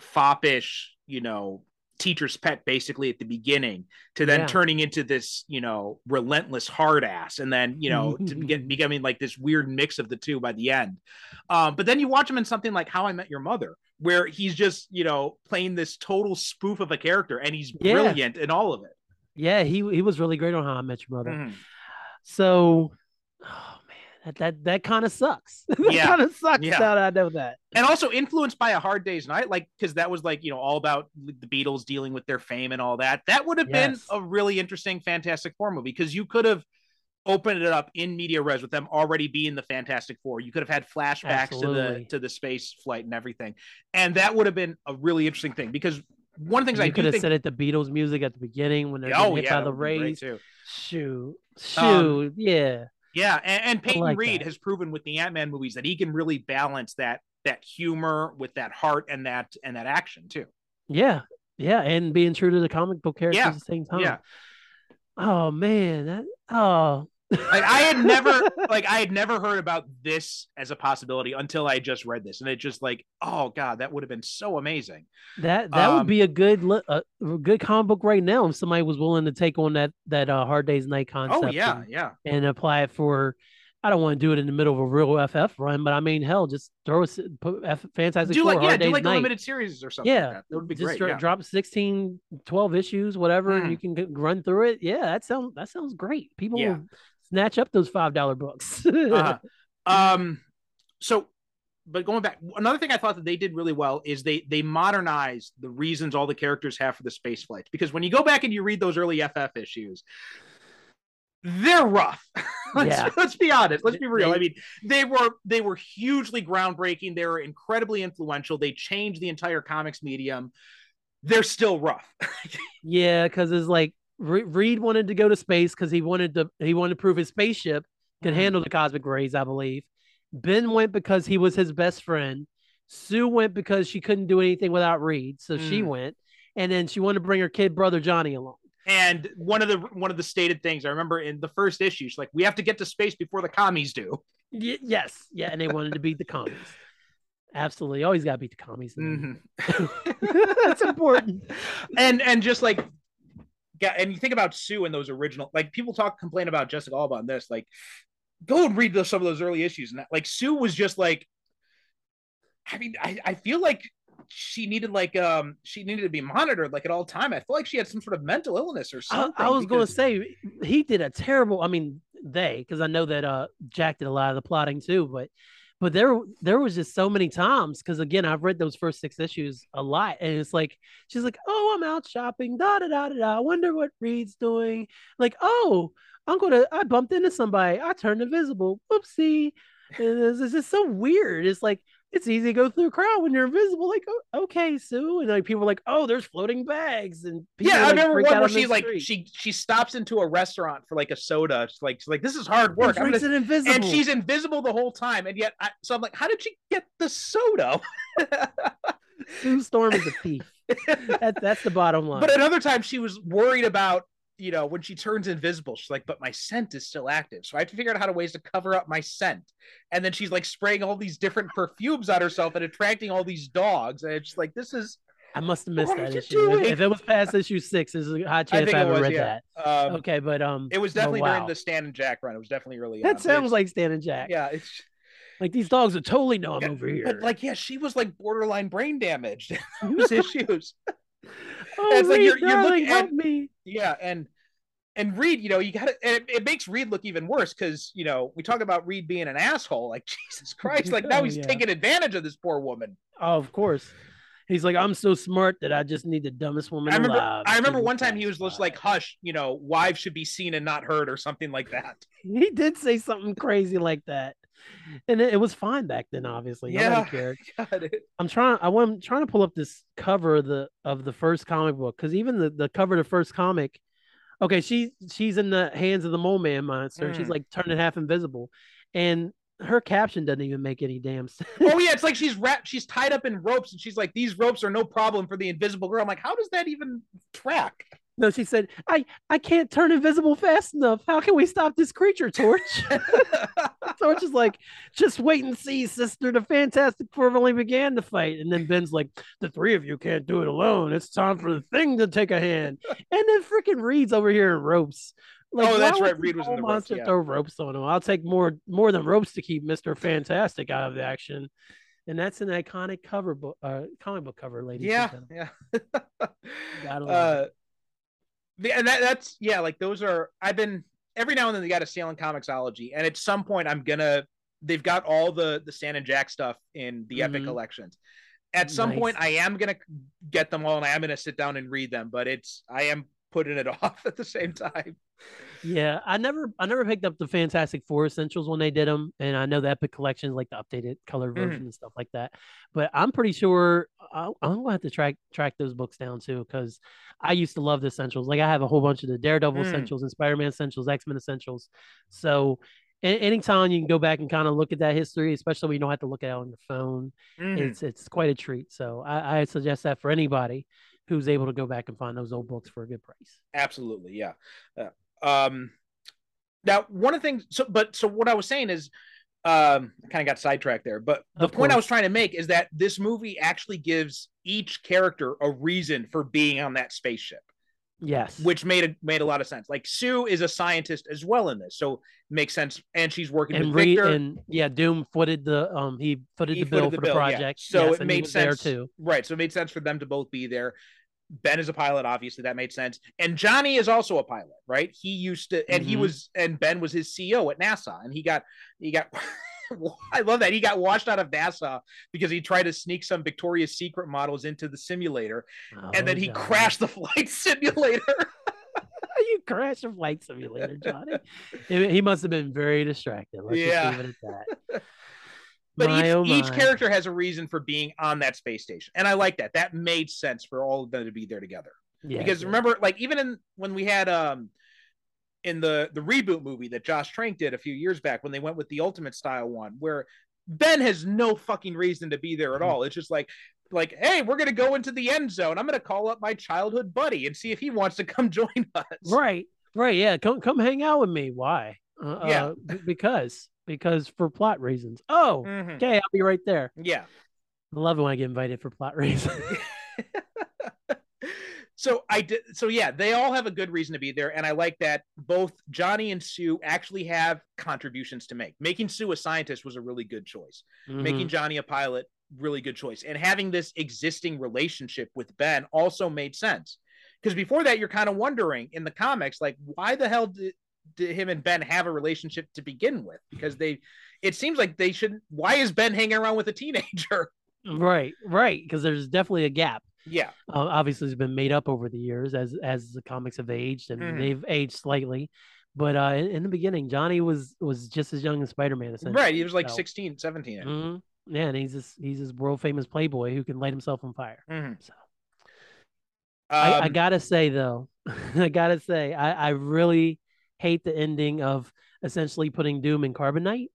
foppish, you know, teacher's pet basically at the beginning to then Yeah. turning into this, you know, relentless hard ass and then, you know, to begin, becoming like this weird mix of the two by the end. Um, but then you watch him in something like How I Met Your Mother, where he's just, you know, playing this total spoof of a character and he's Yeah. brilliant in all of it. yeah, he he was really great on How I Met Your Mother. Mhm. So, oh that that, that kind of sucks. that Yeah. kind of sucks. Yeah. Now that I know that. and also influenced by a hard day's night like because that was like you know all about the beatles dealing with their fame and all that that would have been a really interesting fantastic four movie because you could have opened it up in media res with them already being the fantastic four you could have had flashbacks to the to the space flight and everything and that would have been a really interesting thing because one of the things i you do could have think said it the Beatles music at the beginning when they're oh getting hit yeah by the rays. Shoot, shoot, Um, yeah. Yeah, and, and Peyton like Reed that. has proven with the Ant Man movies that he can really balance that that humor with that heart and that and that action too. Yeah, yeah, and being true to the comic book characters Yeah, at the same time. yeah. Oh man, that oh Like I had never like I had never heard about this as a possibility until I just read this, and it just like oh god, that would have been so amazing. that that Um, would be a good a, a good comic book right now if somebody was willing to take on that that uh, hard days night concept. Oh yeah, and, yeah, and apply it for. I don't want to do it in the middle of a real FF run, but I mean, hell, just throw a put F, Fantastic do Four like yeah, Hard do Days like a Night. limited series or something. Yeah, like that. that would be just great. dro- yeah. drop 16 12 issues whatever Mm. and you can g- run through it yeah that sounds that sounds great people Yeah. Snatch up those five dollar books. Uh, um so but going back another thing i thought that they did really well is they they modernized the reasons all the characters have for the space flights because when you go back and you read those early ff issues they're rough. Let's, Yeah. let's be honest. Let's be real. i mean they were they were hugely groundbreaking. They were incredibly influential. They changed the entire comics medium. They're still rough. Yeah because it's like Re- reed wanted to go to space because he wanted to he wanted to prove his spaceship could Mhm. handle the cosmic rays i believe. Ben went because he was his best friend. Sue went because she couldn't do anything without reed so she Mm. went. And then she wanted to bring her kid brother johnny along. And one of the one of the stated things i remember in the first issue she's like we have to get to space before the commies do. Y- yes. Yeah and they wanted to beat the commies. Absolutely. Always got to beat the commies Mhm. that's important. And and just like yeah and you think about sue and those original like people talk complain about jessica alba on this like go and read those, some of those early issues and that, like sue was just like i mean I, I feel like she needed like um she needed to be monitored like at all time i feel like she had some sort of mental illness or something I was going to say he did a terrible. I mean, they because I know that uh Jack did a lot of the plotting too, but but there there was just so many times because again I've read those first six issues a lot, and it's like she's like, oh, I'm out shopping, da da da da da. I wonder what Reed's doing. Like, oh, I'm gonna I bumped into somebody, I turned invisible, whoopsie. It's, it's just so weird. It's like it's easy to go through a crowd when you're invisible. Like, oh, okay, Sue, and like people are like, oh, there's floating bags, and people, yeah, I like, remember freak one where she like street. she she stops into a restaurant for like a soda. She's like she's like this is hard work. and I'm drinks gonna- it invisible. and she's invisible the whole time, and yet I, so I'm like, how did she get the soda? Sue Storm is a thief. that, that's the bottom line. But another time she was worried about, you know, when she turns invisible, she's like, but my scent is still active. So I have to figure out how to ways to cover up my scent. And then she's like spraying all these different perfumes on herself and attracting all these dogs. And it's like, this is I must have missed that issue. If, doing? if it was past issue six, there's a high I chance I, it haven't was, read yeah. that. Um, Okay, but um, it was definitely wow. during the Stan and Jack run. It was definitely early on. that but sounds it's- like Stan and Jack. yeah, it's Like these dogs would totally know I'm Yeah, over here. but like, yeah, she was like borderline brain damaged. Those issues. oh, it's like you're- you're darling, looking help at- me. Yeah, and and Reed, you know, you got to. It, it makes Reed look even worse because you know we talk about Reed being an asshole. Like Jesus Christ! Like now he's yeah. taking advantage of this poor woman. Oh, of course. He's like, I'm so smart that I just need the dumbest woman I remember. alive. I remember one time he was just like, "Hush, you know, wives should be seen and not heard," or something like that. He did say something crazy like that, and it, it was fine back then. Obviously, Yeah. nobody cared. God, it- I'm trying. I want. I'm trying to pull up this cover of the of the first comic book because even the the cover of the first comic. Okay, she she's in the hands of the mole man monster. and She's Mm. like turning half invisible, and her caption doesn't even make any damn sense. oh yeah, it's like she's wrapped. She's tied up in ropes, and she's like, "These ropes are no problem for the invisible girl." I'm like, how does that even track? No, she said, "I I can't turn invisible fast enough. How can we stop this creature, Torch?" Torch is like, "Just wait and see, sister. The Fantastic Four only began to fight." And then Ben's like, "The three of you can't do it alone. It's time for the thing to take a hand." And then freaking Reed's over here in ropes. Like, Oh, that's right, the Reed was in the ropes, monster yeah. throw ropes on him. I'll take more more than ropes to keep Mister Fantastic out of the action. And that's an iconic cover book, uh, comic book cover, ladies. yeah, and gentlemen. yeah. Uh, the- and that, that's yeah, like those are. I've been every now and then they got a sale in comiXology, and at some point I'm gonna. They've got all the the Stan and Jack stuff in the Epic Mhm. collections. At some Nice. point, I am gonna get them all, and I am gonna sit down and read them. But it's I am putting it off at the same time. Yeah, I never, I never picked up the Fantastic Four essentials when they did them, and I know the Epic Collection is like the updated color Mhm. version and stuff like that. But I'm pretty sure I, I'm gonna have to track track those books down too, because I used to love the essentials. Like I have a whole bunch of the Daredevil Mm. essentials and Spider Man essentials, X Men essentials. So anytime you can go back and kind of look at that history, especially when you don't have to look at it on your phone, Mhm. it's it's quite a treat. So I, I suggest that for anybody who's able to go back and find those old books for a good price. Absolutely, yeah. Uh, um, now one of the things. So, but so what I was saying is, um, I kind of got sidetracked there. But the Of point I was trying to make is that this movie actually gives each character a reason for being on that spaceship, Yes. which made a made a lot of sense. Like Sue is a scientist as well in this, so it makes sense. And she's working and with Reed Victor. and yeah, Doom footed the um he footed He the bill footed the for the bill, yeah. project. So yes, it made there sense. too. Right. So it made sense for them to both be there. Ben is a pilot, obviously that made sense. And Johnny is also a pilot, right? He used to, and he Mhm. was, and Ben was his CEO at NASA, and he got, he got. I love that he got washed out of NASA because he tried to sneak some Victoria's Secret models into the simulator, and then Oh, he Johnny. crashed the flight simulator. you crashed a flight simulator, Johnny. he he must have been very distracted. Let's Yeah. just leave it at that. But My, each, oh each character has a reason for being on that space station, and I like that. That made sense for all of them to be there together. Yeah, because yeah. remember like even in when we had um in the the reboot movie that Josh Trank did a few years back when they went with the ultimate style one where Ben has no fucking reason to be there at all. It's just like like hey, we're going to go into the end zone. I'm going to call up my childhood buddy and see if he wants to come join us. Right, right, yeah. Come come hang out with me. Why? Uh, Yeah. uh, because because for plot reasons. Oh, Mhm. okay, I'll be right there. Yeah. I love it when I get invited for plot reasons. so I did so yeah, they all have a good reason to be there and I like that both Johnny and Sue actually have contributions to make. Making Sue a scientist was a really good choice. Mhm. making Johnny a pilot, really good choice. And having this existing relationship with Ben also made sense. Because before that, you're kind of wondering in the comics, like, why the hell did him and Ben have a relationship to begin with? Because they, it seems like they shouldn't. Why is Ben hanging around with a teenager? right, right. Because there's definitely a gap. yeah, uh, obviously has been made up over the years as as the comics have aged and Mhm. they've aged slightly but uh in, in the beginning johnny was was just as young as spider-man right. He was like So, 16, 17. mhm. yeah and he's this he's this world famous playboy who can light himself on fire Mhm. so I, I Um, gotta say though i gotta say I, I really hate the ending of essentially putting doom in carbonite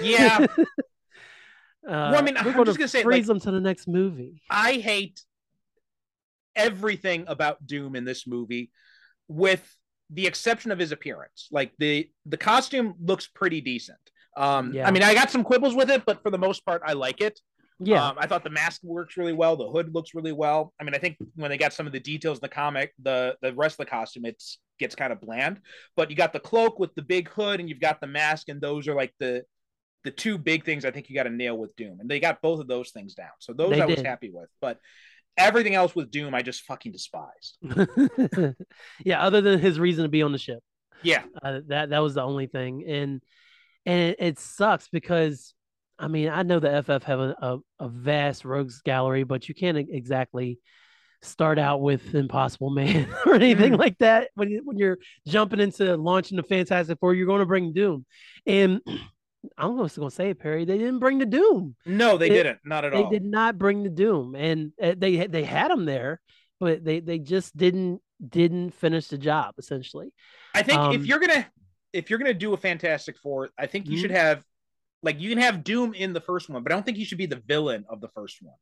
Yeah. uh, I mean, I'm just gonna say, freeze like- them to the next movie I hate everything about Doom in this movie, with the exception of his appearance. Like the the costume looks pretty decent. Um, Yeah. I mean, I got some quibbles with it, but for the most part, I like it. Yeah Um, I thought the mask works really well. The hood looks really well. I mean, I think when they got some of the details in the comic, the the rest of the costume it's gets kind of bland. But you got the cloak with the big hood, and you've got the mask, and those are like the the two big things I think you got to nail with Doom, and they got both of those things down. So those They I was happy with. But everything else with Doom, I just fucking despised. yeah, other than his reason to be on the ship, Yeah, uh, that that was the only thing, and and it, it sucks because I mean I know the FF have a, a, a vast rogues gallery, but you can't exactly start out with Impossible Man or anything Mm. like that when you, when you're jumping into launching the Fantastic Four. You're going to bring Doom, and I'm just going to say it, Perry. They didn't bring the Doom no, they It- didn't, not at they all. They did not bring the doom and uh, they they had him there but they they just didn't didn't finish the job essentially I think if Um, you're gonna if you're gonna do a Fantastic Four, I think you Mhm. should have like you can have Doom in the first one, but I don't think you should be the villain of the first one.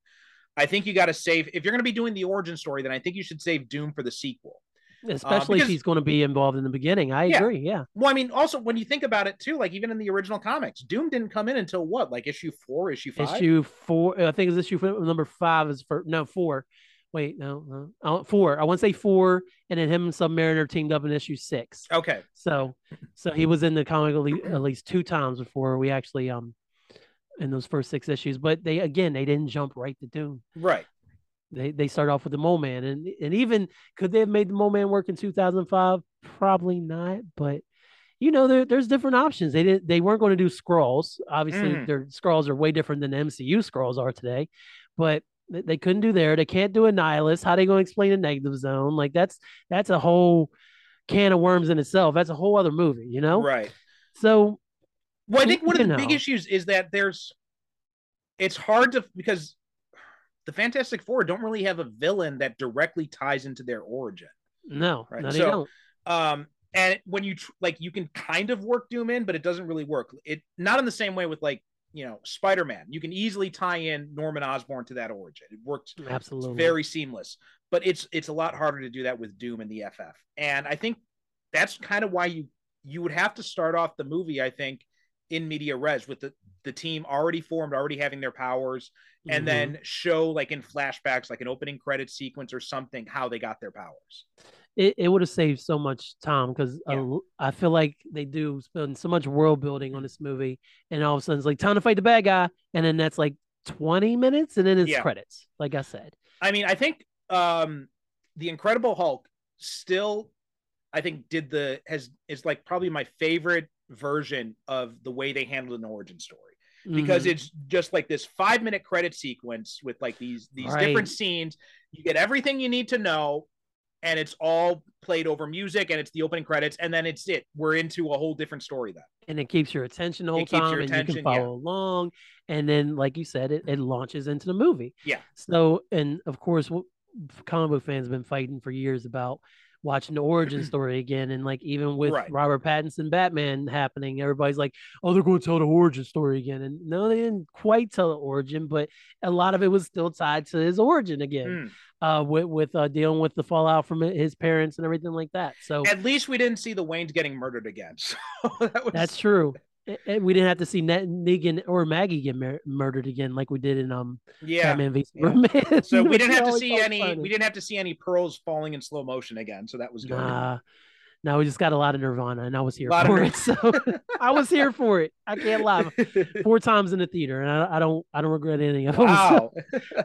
I think you got to save if you're gonna be doing the origin story, then I think you should save Doom for the sequel. Uh, especially because- if he's going to be involved in the beginning i Yeah. agree yeah Well, I mean, also when you think about it too, like even in the original comics, Doom didn't come in until what, like issue four, issue five. issue four i think it's issue four, number five is for no four wait no no uh, four i want to say four and then him and submariner teamed up in issue six Okay, so so he was in the comic at least, at least two times before we actually um in those first six issues but they again they didn't jump right to doom right. They they start off with the Mole Man, and and even could they have made the Mole Man work in 2005? Probably not, but you know, there, there's different options. They didn't, they weren't going to do Skrulls. Obviously, Mhm. their Skrulls are way different than the MCU scrolls are today, but they, couldn't do there. They can't do Annihilus. How they going to explain a negative zone? Like that's that's a whole can of worms in itself. That's a whole other movie, you know. Right. So Well, I think one of the big issues is that there's it's hard to because the Fantastic Four don't really have a villain that directly ties into their origin. no, Right, no, so-. Um and when you tr- like you can kind of work Doom in, but it doesn't really work. It not in the same way with like, you know, Spider-Man. You can easily tie in Norman Osborn to that origin. It works it's Absolutely. very seamless. But it's it's a lot harder to do that with Doom and the FF. And I think that's kind of why you you would have to start off the movie, I think, in media res with the the team already formed, already having their powers, and Mhm. then show like in flashbacks, like an opening credit sequence or something, how they got their powers. It, it would have saved so much time because Yeah. I feel like they do spend so much world building on this movie, and all of a sudden it's like time to fight the bad guy, and then that's like twenty minutes, and then it's Yeah. credits. Like I said, I mean, I think um the Incredible Hulk still, I think, did the has is like probably my favorite version of the way they handled an origin story. because Mhm. it's just like this five minute credit sequence with like these these Right. different scenes you get everything you need to know and it's all played over music and it's the opening credits and then it's it we're into a whole different story then and it keeps your attention the It whole time, and you can follow yeah. along, and then like you said, it, it launches into the movie. Yeah. So, and of course, comic book fans have been fighting for years about watching the origin story again, and like even with Right. Robert Pattinson Batman happening, everybody's like, "Oh, they're going to tell the origin story again," and no, they didn't quite tell the origin, but a lot of it was still tied to his origin again, Mm. uh, with with uh, dealing with the fallout from his parents and everything like that. So at least we didn't see the waynes getting murdered again so that was That's true. And we didn't have to see Ned, Negan or Maggie get mur- murdered again like we did in um yeah Batman v yeah. So we didn't have to see any funny. we didn't have to see any pearls falling in slow motion again so that was good Nah, no, we just got a lot of Nirvana, and I was here for it. So I was here for it. I can't lie. Four times in the theater, and I, I don't, I don't regret any of them. So wow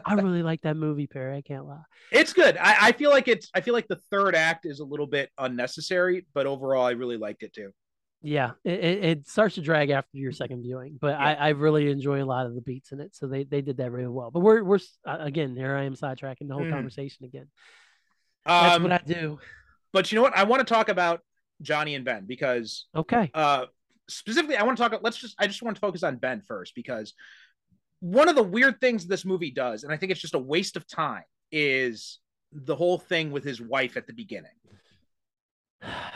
I really like that movie, Perry. I can't lie. It's good. I, I feel like it's. I feel like the third act is a little bit unnecessary, but overall, I really liked it too. Yeah, it, it, starts to drag after your second viewing, but I, I really enjoy a lot of the beats in it. So they, they did that really well. But we're we're uh, again here I am sidetracking the whole Mhm. conversation again. That's Um, what I do. but you know what? I want to talk about Johnny and Ben because Okay. uh, specifically, I want to talk. Let's just. I just want to focus on Ben first because one of the weird things this movie does, and I think it's just a waste of time, is the whole thing with his wife at the beginning.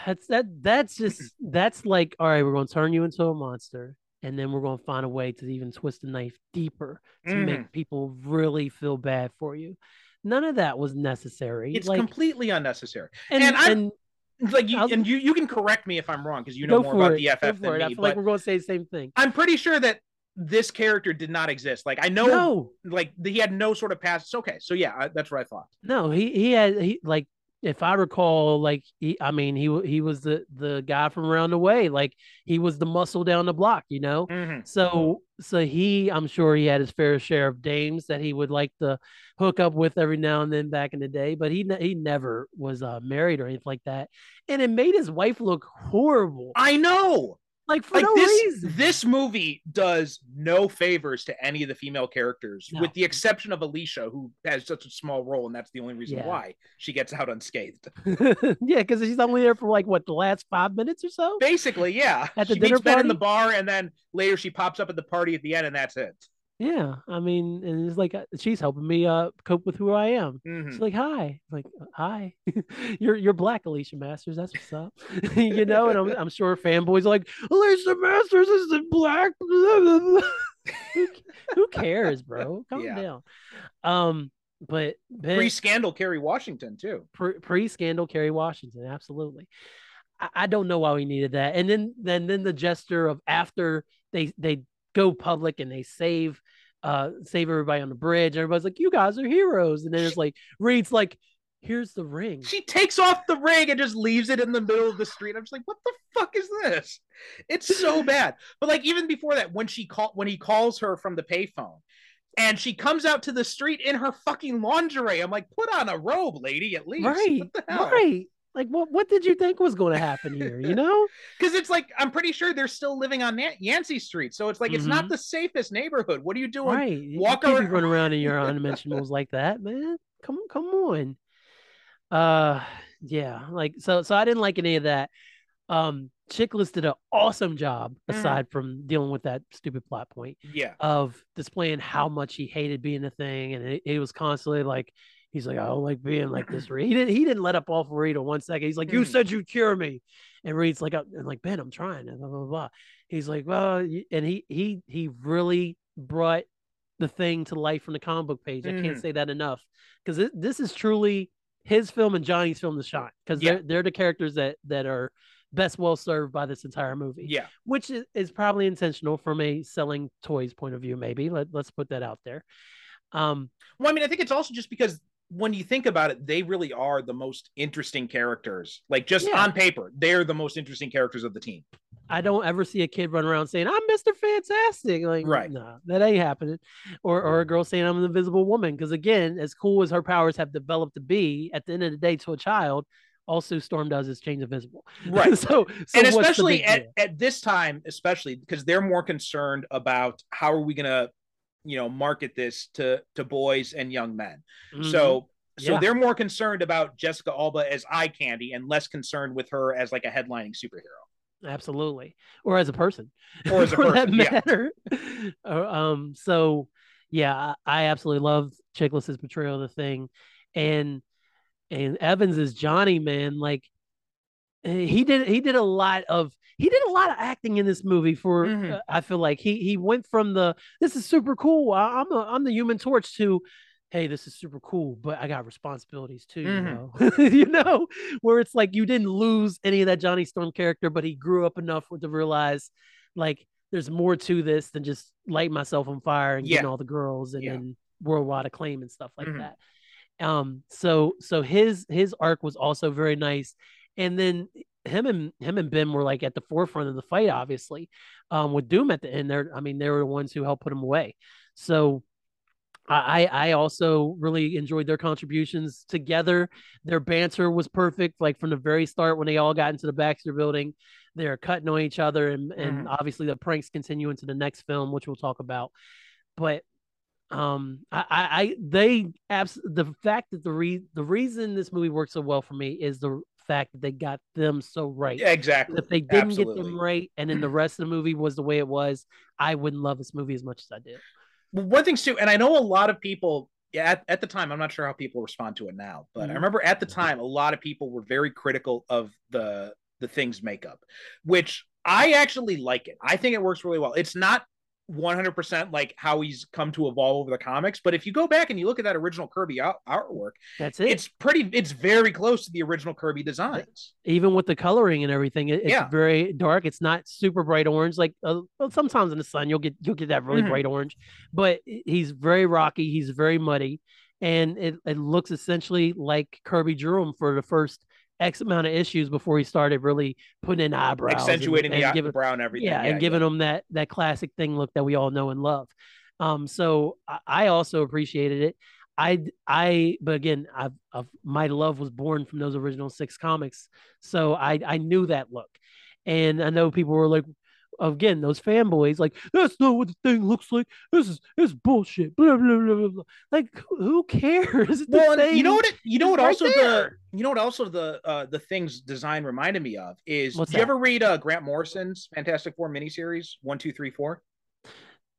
That's that. That's just that's like all right. We're going to turn you into a monster, and then we're going to find a way to even twist the knife deeper to Mhm. make people really feel bad for you. None of that was necessary. It's like, completely unnecessary. and, and I'm- and Like you, I'll- and you, you can correct me if I'm wrong because you know more about it, the FF than it. I me. feel like we're going to say the same thing. I'm pretty sure that this character did not exist. Like I know, No, like he had no sort of past. It's okay. So yeah, I, that's what I thought. no, he he had he like if I recall, like he, I mean, he he was the the guy from around the way. Like he was the muscle down the block, you know. Mhm. So so he, I'm sure he had his fair share of dames that he would like to hook up with every now and then back in the day, but he he never was uh, married or anything like that, and it made his wife look horrible, I know. Like for Like no this, reason. this movie does no favors to any of the female characters, No. with the exception of Alicia, who has such a small role, and that's the only reason Yeah. why she gets out unscathed. yeah, because she's only there for like what the last five minutes or so. Basically, yeah. At the she dinner Ben in the bar, and then later she pops up at the party at the end, and that's it. Yeah, I mean, and it's like uh, she's helping me uh cope with who I am. Mhm. She's like, "Hi," I'm like, "Hi, you're you're black, Alicia Masters. That's what's up." you know, and I'm I'm sure fanboys are like, "Alicia Masters isn't black." who, who cares, bro? Calm Yeah. down. Um, but Ben, Pre-scandal, Kerry Washington too. pre scandal, Kerry Washington, absolutely. I, I don't know why we needed that, and then then then the gesture of after they they go public and they save uh save everybody on the bridge. Everybody's like, "You guys are heroes," and then it's like Reed's like, "Here's the ring." She takes off the ring and just leaves it in the middle of the street. I'm just like, what the fuck is this? It's so bad. But like even before that, when she call when he calls her from the payphone, and she comes out to the street in her fucking lingerie, I'm like, put on a robe, lady, at least. Right, What the hell? right. Like, what what did you think was going to happen here? You know? Because it's like I'm pretty sure they're still living on Nan- Yancey Street, so it's like it's not the safest neighborhood. What are you doing? right. You Walk can't around- running around in your unmentionables like that, man. Come on, come on. Uh yeah, like so so I didn't like any of that. Um Chiklis did an awesome job Mhm. aside from dealing with that stupid plot point Yeah, of displaying how much he hated being a thing and it, it was constantly like he's like I don't like being like this Reed. He didn't he didn't let up off Reed on one second. He's like you Mhm. said you'd cure me. And Reed's like, and like Ben, I'm trying. And blah blah blah. He's like, well, and he he he really brought the thing to life from the comic book page. I can't Mhm. say that enough because this, this is truly his film and Johnny's film to shine because Yeah. they're they're the characters that that are best well served by this entire movie. yeah. which is, is probably intentional from a selling toys point of view. Maybe Let, let's put that out there. Um, Well, I mean, I think it's also just because when you think about it, they really are the most interesting characters. Like just Yeah. on paper, they're the most interesting characters of the team. I don't ever see a kid run around saying I'm Mr. Fantastic. Like, Right. no, that ain't happening. Or or a girl saying I'm an invisible woman. Because again, as cool as her powers have developed to be, at the end of the day, to a child, all Sue Storm does is change invisible. Right. so, so and especially at, at this time, especially because they're more concerned about how are we gonna, you know, market this to to boys and young men. Mhm. So so Yeah. they're more concerned about Jessica Alba as eye candy and less concerned with her as like a headlining superhero. absolutely, or as a person, Or as a for that person, yeah. matter. Uh, um, so yeah, I, absolutely love Chiklis's portrayal of the thing, and and Evans is Johnny, man. Like eh, he did, he did a lot of he did a lot of acting in this movie. For Mhm. uh, I feel like he he went from the this is super cool. I, I'm a, I'm the Human Torch to hey, this is super cool, but I got responsibilities too, you know. you know, where it's like you didn't lose any of that Johnny Storm character, but he grew up enough to realize like there's more to this than just light myself on fire and getting all the girls and Yeah. then worldwide acclaim and stuff like Mhm. that. Um, so so his his arc was also very nice, and then him and him and Ben were like at the forefront of the fight, obviously. Um, with Doom at the end, there, I mean, they were the ones who helped put him away. So I I also really enjoyed their contributions together. Their banter was perfect, like from the very start when they all got into the Baxter building, they're cutting on each other, and and obviously the pranks continue into the next film, which we'll talk about. But um, I I, I they abs- the fact that the re- the reason this movie works so well for me is the fact that they got them so right. Yeah, exactly. If they didn't get them right, and then the rest of the movie was the way it was, I wouldn't love this movie as much as I did. Well, one thing too, and I know a lot of people yeah, at, at the time, I'm not sure how people respond to it now, but Mhm. I remember at the time a lot of people were very critical of the the thing's makeup, which I actually like it. I think it works really well. It's not 100% like how he's come to evolve over the comics, but if you go back and you look at that original Kirby out, artwork, That's it. it's pretty it's very close to the original Kirby designs. even with the coloring and everything, it- it's Yeah. very dark. It's not super bright orange. Like uh, well, sometimes in the sun, you'll get you'll get that really Mhm. bright orange, but he's very rocky. He's very muddy, and it, it looks essentially like Kirby drew him for the first X amount of issues before he started really putting in eyebrows, Accentuating and the, giving- the brown and everything. yeah, and giving them that that classic thing look that we all know and love. Um, so I, I also appreciated it. I I but again, I've, I've my love was born from those original six comics, so I I knew that look, and I know people were like, again, those fanboys like that's not what the thing looks like. This is this is bullshit. Blah blah blah blah. Like who, cares? Well, you know what? It, you know what? right Also, the you know what? Also, the uh, the thing's design reminded me of is. What's did you ever read uh, Grant Morrison's Fantastic Four miniseries one, two, three, four?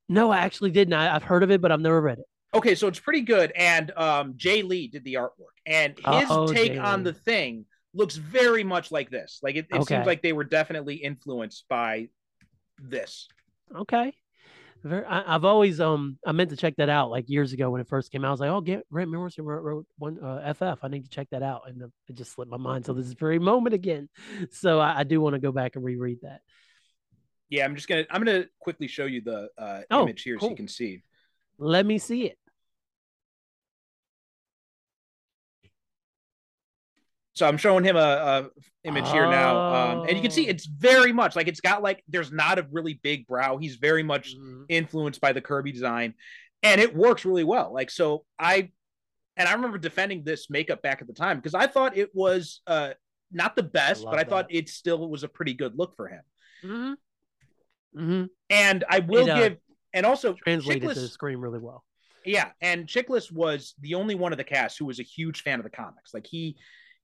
No, I actually didn't. I, I've heard of it, but I've never read it. Okay, so it's pretty good. And um, Jae Lee did the artwork, and his Oh, take Jay on Lee. the thing looks very much like this. Like it, it Okay. seems like they were definitely influenced by this. Okay. Very, I, I've always um I meant to check that out like years ago when it first came out. I was like, oh, Grant Morrison wrote, wrote one uh, FF. I need to check that out, and it just slipped my mind. So this is very moment again. So I, I do want to go back and reread that. Yeah, I'm just gonna I'm gonna quickly show you the uh, Oh, image here so you can see. Let me see it. So I'm showing him a, a image here now, um, and you can see Oh. it's very much like it's got like there's not a really big brow. He's very much Mhm. influenced by the Kirby design, and it works really well. Like so, I and I remember defending this makeup back at the time because I thought it was uh, not the best, love but I thought it still was a pretty good look for him. Mm-hmm. Mm-hmm. And I will It, uh, give, and also Translated to the screen really well. yeah, and Chiklis was the only one of the cast who was a huge fan of the comics. Like he,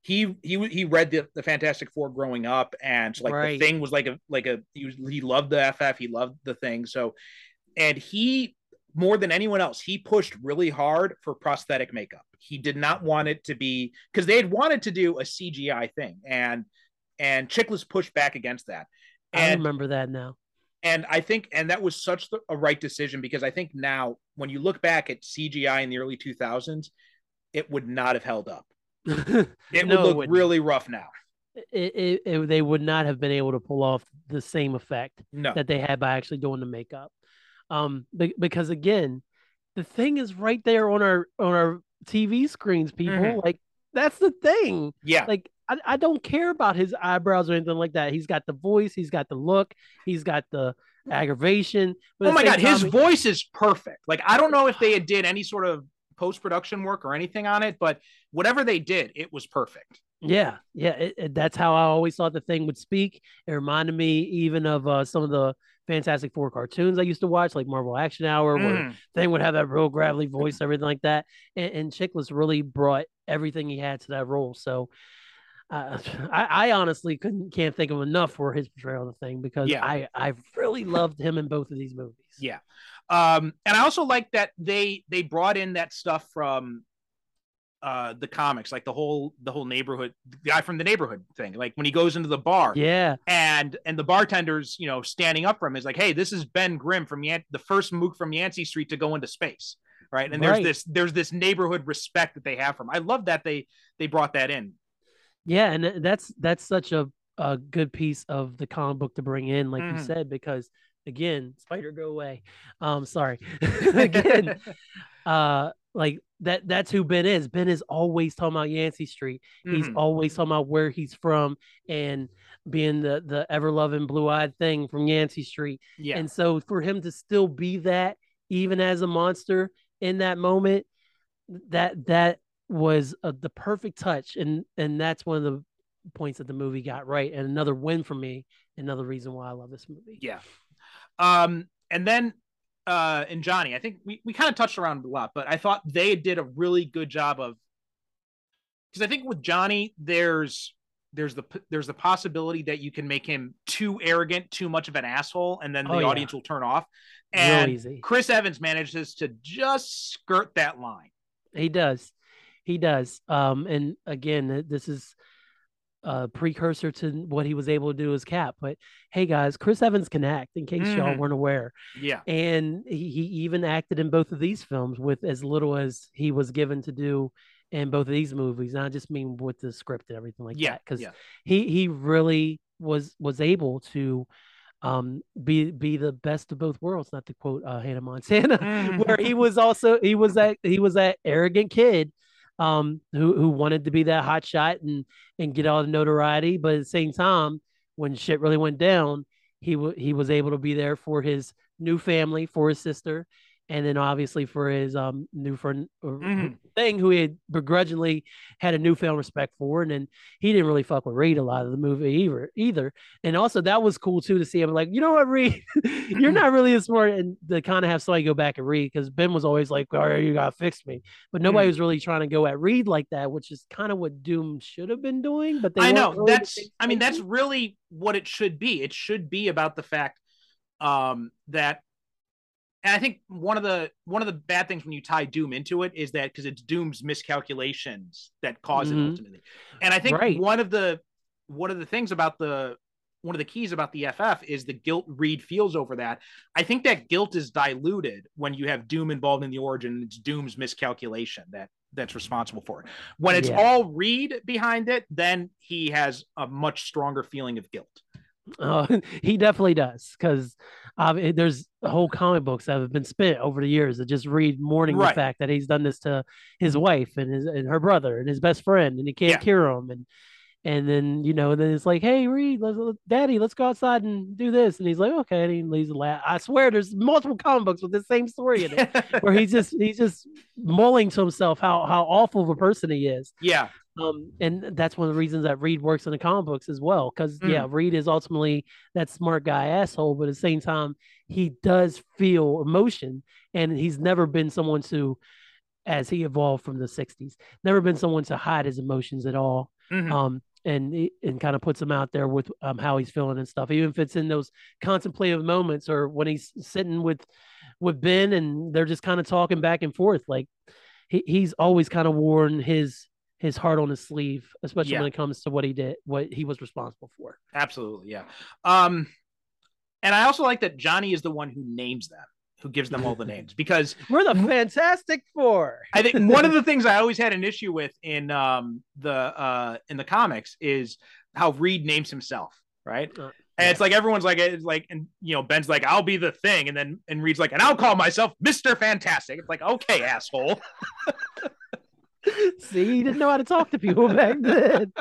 he, he, he read the, the Fantastic Four growing up, and like Right. the thing was like a like a he was he loved the FF, he loved the thing. So, and he more than anyone else, he pushed really hard for prosthetic makeup. He did not want it to be because they had wanted to do a CGI thing, and and Chiklis pushed back against that. I And remember that now. and I think, and that was such the, a right decision because I think now when you look back at CGI in the early 2000s, it would not have held up. It, It No, would look wouldn't. really rough now. it, it- they would not have been able to pull off the same effect No, that they had by actually doing the makeup. Um, be- because again, the thing is right there on our on our TV screens, people. Mhm. Like that's the thing. yeah, Like I, I don't care about his eyebrows or anything like that. He's got the voice, he's got the look, he's got the aggravation. Oh my god, his time, voice is perfect. Like I don't know if they had did any sort of post production work or anything on it, but whatever they did, it was perfect. Yeah, yeah, it, it- that's how I always thought the thing would speak. It reminded me even of uh, some of the Fantastic Four cartoons I used to watch, like Marvel Action Hour, where Mm. thing would have that real gravelly voice, everything like that. And, and Chiklis really brought everything he had to that role. So uh, I, I honestly couldn't can't think of enough for his portrayal of the thing because Yeah. I I really loved him in both of these movies. Yeah. Um, and I also like that they they brought in that stuff from uh the comics, like the whole the whole neighborhood the guy from the neighborhood thing. Like when he goes into the bar yeah, and and the bartender's, you know, standing up from him is like, hey, this is Ben Grimm from Yan- the first mook from Yancey Street to go into space. Right. And there's Right. this there's this neighborhood respect that they have from. I love that they they brought that in. Yeah, and that's that's such a a good piece of the comic book to bring in, like you Mhm. said, because again, spider go away. Um, sorry, again, uh, like that that's who Ben is. Ben is always talking about Yancey Street. He's Mhm. always talking about where he's from and being the the ever loving blue eyed thing from Yancey Street. yeah. And so for him to still be that, even as a monster in that moment, that that was uh the perfect touch, and and that's one of the points that the movie got right, and another win for me. Another reason why I love this movie. Yeah. Um, and then uh and Johnny, I think we, we kind of touched around a lot, but I thought they did a really good job of because I think with Johnny, there's there's the there's the possibility that you can make him too arrogant, too much of an asshole, and then the Oh, yeah. audience will turn off. And. Chris Evans manages to just skirt that line. He does. He does. Um, and again, this is a precursor to what he was able to do as Cap. But hey, guys, Chris Evans can act. In case y'all Mhm. weren't aware, Yeah. and he, he even acted in both of these films with as little as he was given to do in both of these movies. And I just mean with the script and everything like Yeah, that, because yeah. he he really was was able to um be be the best of both worlds not to quote uh hannah montana where he was also he was that he was that arrogant kid um who who wanted to be that hot shot and and get all the notoriety. But at the same time when shit really went down he w- he was able to be there for his new family for his sister and then obviously for his um new friend or Mhm. thing who he had begrudgingly had a newfound respect for and then he didn't really fuck with Reed a lot of the movie either either and also that was cool too to see him like you know what Reed you're not really as smart and to kind of have somebody go back and read because Ben was always like all right you gotta fix me but nobody Mm. was really trying to go at Reed like that which is kind of what Doom should have been doing but they I know really that's I mean that's really what it should be. It should be about the fact um that and I think one of the one of the bad things when you tie Doom into it is that because it's Doom's miscalculations that cause Mhm. it ultimately. And I think Right. one of the one of the things about the one of the keys about the FF is the guilt Reed feels over that. I think that guilt is diluted when you have Doom involved in the origin. It's Doom's miscalculation that that's responsible for it. When it's Yeah. all Reed behind it, then he has a much stronger feeling of guilt. Uh, he definitely does because um, it- there's whole comic books that have been spent over the years that just read mourning Right. the fact that he's done this to his wife and his and her brother and his best friend and he can't Yeah. cure him and and then you know then it's like hey Reed let's, let- daddy let's go outside and do this and he's like okay and he leaves a laugh I swear there's multiple comic books with the same story in it where he's just he's just mulling to himself how how awful of a person he is yeah, Um, and that's one of the reasons that Reed works in the comic books as well. Because Mm. yeah, Reed is ultimately that smart guy asshole, but at the same time, he does feel emotion, and he's never been someone to, as he evolved from the '60s, never been someone to hide his emotions at all. Mhm. Um, and and kind of puts him out there with um how he's feeling and stuff. Even if it's in those contemplative moments or when he's sitting with with Ben and they're just kind of talking back and forth, like he, he's always kind of worn his his heart on his sleeve, especially Yeah. when it comes to what he did, what he was responsible for. Absolutely, yeah. Um, and I also like that Johnny is the one who names them, who gives them all the names, because We're the Fantastic Four. I think one of the things I always had an issue with in um the uh in the comics is how Reed names himself, right? Uh, And it's like everyone's like it's like and you know Ben's like I'll be the thing, and then and Reed's like and I'll call myself Mister Fantastic. It's like okay, asshole. See, he didn't know how to talk to people back then.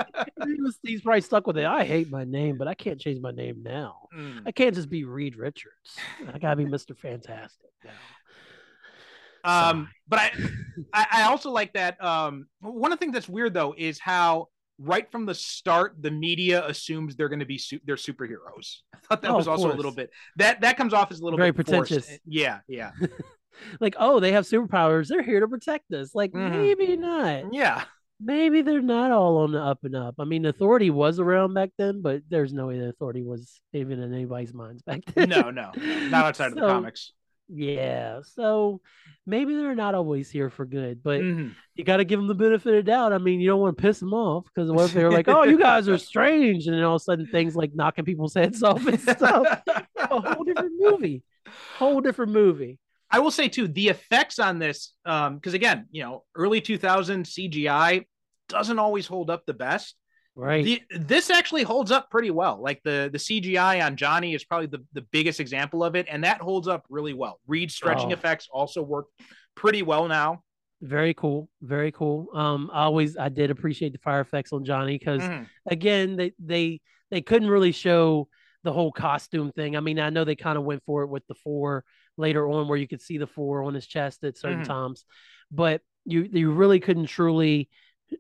he was, he's probably stuck with it. I hate my name, but I can't change my name now. Mm. I can't just be Reed Richards. I gotta be Mr. Fantastic now. Um, but I, I I also like that. Um, one of the things that's weird though is how right from the start the media assumes they're going to be su- they're superheroes. I thought that Oh, was also a little bit that that comes off as a little Very bit forced. pretentious. Yeah, yeah, Like, oh, they have superpowers. They're here to protect us. Like, Mhm. maybe not. yeah. Maybe they're not all on the up and up. I mean, authority was around back then, but there's no way the authority was even in anybody's minds back then. No, no, not outside of the comics. Yeah. So maybe they're not always here for good, but Mhm. you got to give them the benefit of doubt. I mean, you don't want to piss them off because what if they're like, "Oh, you guys are strange," and then all of a sudden things like knocking people's heads off and stuff. a whole different movie. Whole different movie. I will say too, the effects on this, um, because again, you know, early 2000 CGI doesn't always hold up the best. Right. The, this actually holds up pretty well. Like the the CGI on Johnny is probably the, the biggest example of it, and that holds up really well. Reed's stretching Oh. effects also work pretty well now. Very cool. Very cool. Um, I always I did appreciate the fire effects on Johnny because Mhm. again, they they they couldn't really show the whole costume thing. I mean, I know they kind of went for it with the four later on, where you could see the four on his chest at certain Mhm. times, but you you really couldn't truly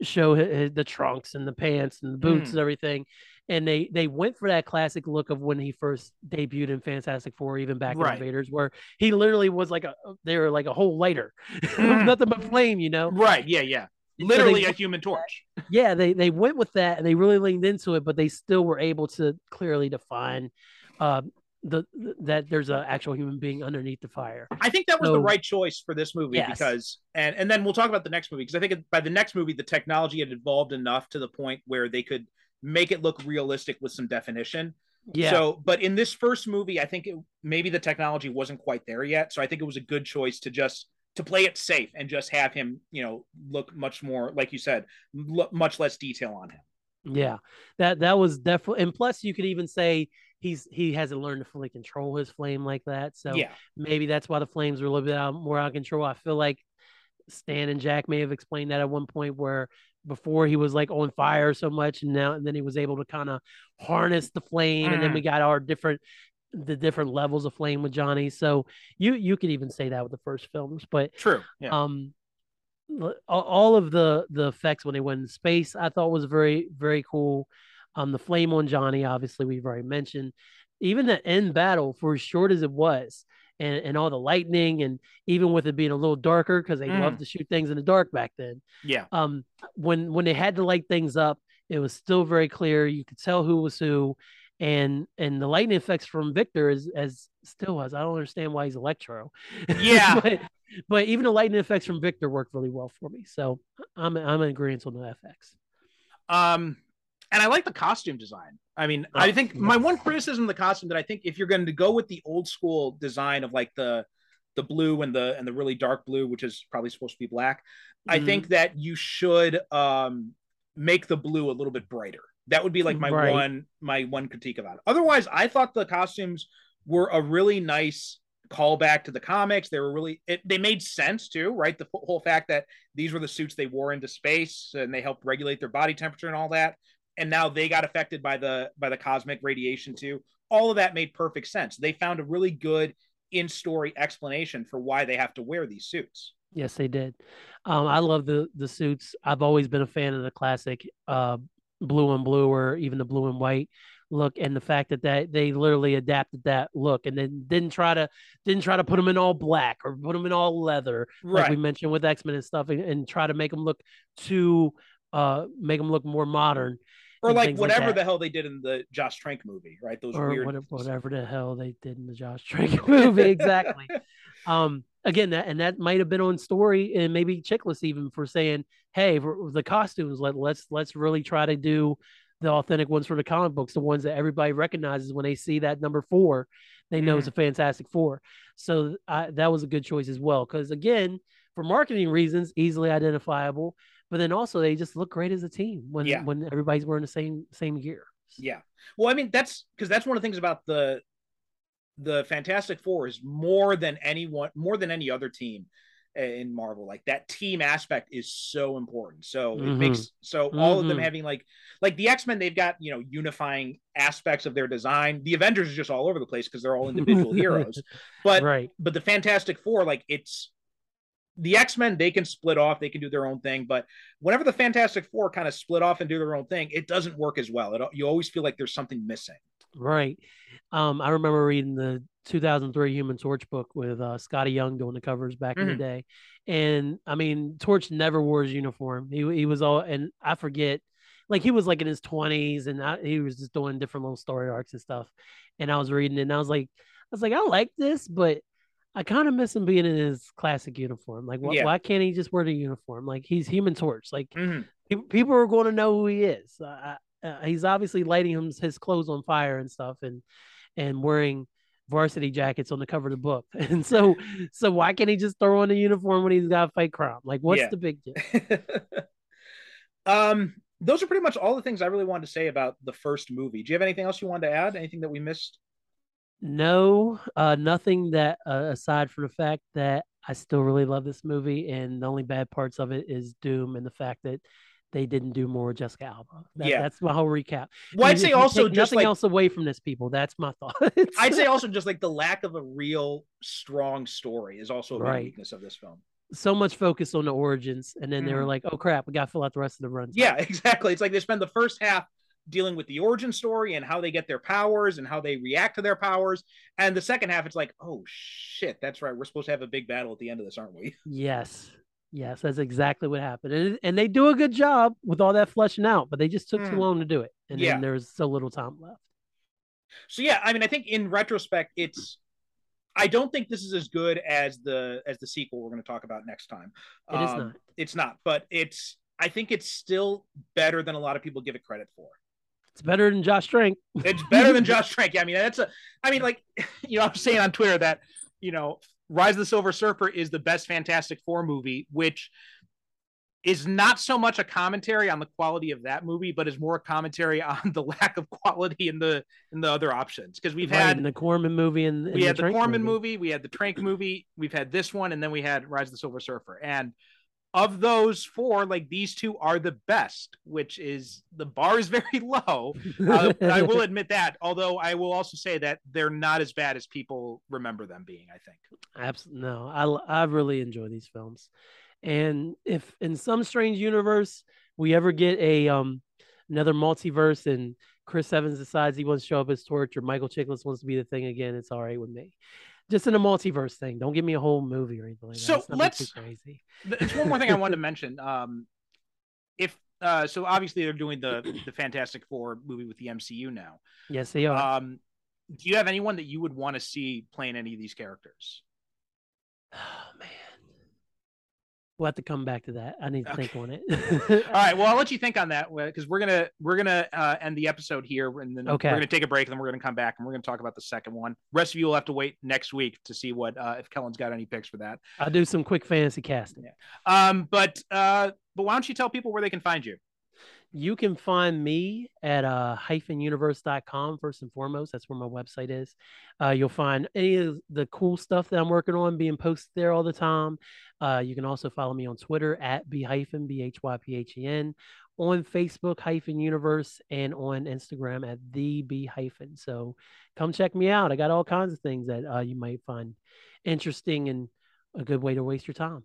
show hi- hi- the trunks and the pants and the boots Mhm. and everything. And they they went for that classic look of when he first debuted in Fantastic Four, even back Right. in Invaders, where he literally was like a they were like a whole lighter, Mhm. nothing but flame, you know. Right? Yeah, yeah. And so they Literally a Human Torch. yeah, they they went with that and they really leaned into it, but they still were able to clearly define uh, the that there's an actual human being underneath the fire. I think that was the right choice for this movie Yes. because, and and then we'll talk about the next movie because I think by the next movie the technology had evolved enough to the point where they could make it look realistic with some definition. Yeah, So, but in this first movie, I think it, maybe the technology wasn't quite there yet. So I think it was a good choice to just to play it safe and just have him, you know, look much more like you said, look much less detail on him. yeah, that that was definitely. And plus, you could even say he's he hasn't learned to fully control his flame like that. So yeah, maybe that's why the flames were a little bit out, more out of control. I feel like Stan and Jack may have explained that at one point where before he was like on fire so much and now and then he was able to kind of harness the flame and then we got our different the different levels of flame with Johnny. So you you could even say that with the first films, but true. Yeah, um all- all of the the effects when they went in space i thought was very very cool um the flame on johnny obviously we've already mentioned. Even the end battle for as short as it was and, and all the lightning and even with it being a little darker because they Mm. loved to shoot things in the dark back then. Yeah, um when when they had to light things up it was still very clear. You could tell who was who. And and the lightning effects from victor is as still was. I don't understand why he's electro. Yeah. but, but even the lightning effects from victor worked really well for me. So i'm i'm in agreement on the fx Um, and I like the costume design. I mean, I Oh, think yeah. my one criticism of the costume that I think if you're going to go with the old school design of like the the blue and the and the really dark blue, which is probably supposed to be black, I Mhm. think that you should um make the blue a little bit brighter. That would be like my Right. one my one critique about it. Otherwise, I thought the costumes were a really nice callback to the comics. They were really it, they made sense too, right? The whole fact that these were the suits they wore into space and they helped regulate their body temperature and all that. And now they got affected by the by the cosmic radiation too. All of that made perfect sense. They found a really good in-story explanation for why they have to wear these suits. Yes, they did. Um, I love the the suits. I've always been a fan of the classic uh, blue and blue, or even the blue and white look, and the fact that that they literally adapted that look, and then didn't try to didn't try to put them in all black or put them in all leather, like we mentioned with X Men and stuff, and, and try to make them look too uh make them look more modern Or like things like whatever the hell they did in the Josh Trank movie, right? Those or weird. whatever, whatever the hell they did in the Josh Trank movie. exactly. Um, again, that and that might have been on story and maybe Chiklis even for saying, "Hey, for the costumes, let let's let's really try to do the authentic ones for the comic books, the ones that everybody recognizes when they see that number four, they know it's a Fantastic Four. So I, that was a good choice as well, because again, for marketing reasons, easily identifiable, but then also they just look great as a team when Yeah. when everybody's wearing the same same gear. Yeah. Well, I mean, that's because that's one of the things about the the Fantastic Four is more than anyone, more than any other team in Marvel. Like that team aspect is so important. So it Mhm. makes so all of them Mhm. having like like the X Men, they've got you know unifying aspects of their design. The Avengers are just all over the place because they're all individual heroes. But right. but the Fantastic Four, like it's the X Men, they can split off, they can do their own thing. But whenever the Fantastic Four kind of split off and do their own thing, it doesn't work as well. It, you always feel like there's something missing. Right. Um, I remember reading the 2003 Human Torch book with uh, Skottie Young doing the covers back in the Mhm. day, and I mean, Torch never wore his uniform. He he was all, and I forget, like he was like in his 20s, and I, he was just doing different little story arcs and stuff. And I was reading it, and I was like, I was like, I like this, but I kind of miss him being in his classic uniform. Like, wh- Yeah. why can't he just wear the uniform? Like he's Human Torch. Like Mhm. pe- people are going to know who he is. Uh, uh, he's obviously lighting him, his clothes on fire and stuff, and and wearing varsity jackets on the cover of the book. And so, so why can't he just throw on the uniform when he's got to fight crime? Like, what's Yeah. the big deal? um, those are pretty much all the things I really wanted to say about the first movie. Do you have anything else you wanted to add? Anything that we missed? No, uh, nothing that uh, aside from the fact that I still really love this movie, and the only bad parts of it is Doom and the fact that they didn't do more with Jessica Alba. That, Yeah. that's my whole recap. Well, I'd say also just nothing like else away from this, people. That's my thought. I'd say also just like the lack of a real strong story is also a Right. weakness of this film. so much focus on the origins, and then they were Mhm. like, "Oh crap, we got to fill out the rest of the run." Yeah, exactly. It's like they spend the first half dealing with the origin story and how they get their powers and how they react to their powers, and the second half it's like, oh shit, that's right. We're supposed to have a big battle at the end of this, aren't we? Yes. Yes, that's exactly what happened. And, and they do a good job with all that fleshing out, but they just took too Mm. long to do it. And Yeah. then there's so little time left. So yeah, I mean, I think in retrospect, it's. I don't think this is as good as the as the sequel we're going to talk about next time. It is Um, not. It's not, but it's. I think it's still better than a lot of people give it credit for. It's better than Josh Trank. It's better than Josh Trank. Yeah, I mean, that's a. I mean, like, you know, I'm saying on Twitter that you know, Rise of the Silver Surfer is the best Fantastic Four movie, which is not so much a commentary on the quality of that movie, but is more a commentary on the lack of quality in the in the other options. Because we've Right, had the Corman movie and, we had the, Trank Corman movie. we had the Trank movie, we've had this one, and then we had Rise of the Silver Surfer. And of those four, like these two are the best, which is the bar is very low. Uh, I will admit that. Although I will also say that they're not as bad as people remember them being. I think. Absolutely no. I I really enjoy these films, and if in some strange universe we ever get a um another multiverse and Chris Evans decides he wants to show up as Torch or Michael Chiklis wants to be the thing again, it's all right with me. Just in a multiverse thing. Don't give me a whole movie or anything like that. So Let's crazy. There's one more thing I wanted to mention. Um, if uh, so, obviously they're doing the the Fantastic Four movie with the MCU now. Yes, they are. Um, do you have anyone that you would want to see playing any of these characters? oh man. We'll have to come back to that. I need to think on it. All right. Well, I'll let you think on that because we're gonna we're gonna uh, end the episode here, and then Okay. we're gonna take a break, and then we're gonna come back, and we're gonna talk about the second one. rest of you will have to wait next week to see what uh, if Kellen's got any picks for that. I'll do some quick fantasy casting. Um, but uh, but why don't you tell people where they can find you? You can find me at uh, hyphenuniverse.com first and foremost. That's where my website is. Uh, you'll find any of the cool stuff that I'm working on being posted there all the time. Uh, you can also follow me on Twitter at b hyphen b h y p h e n, on Facebook hyphen universe, and on Instagram at the b hyphen. So come check me out. I got all kinds of things that uh, you might find interesting and a good way to waste your time.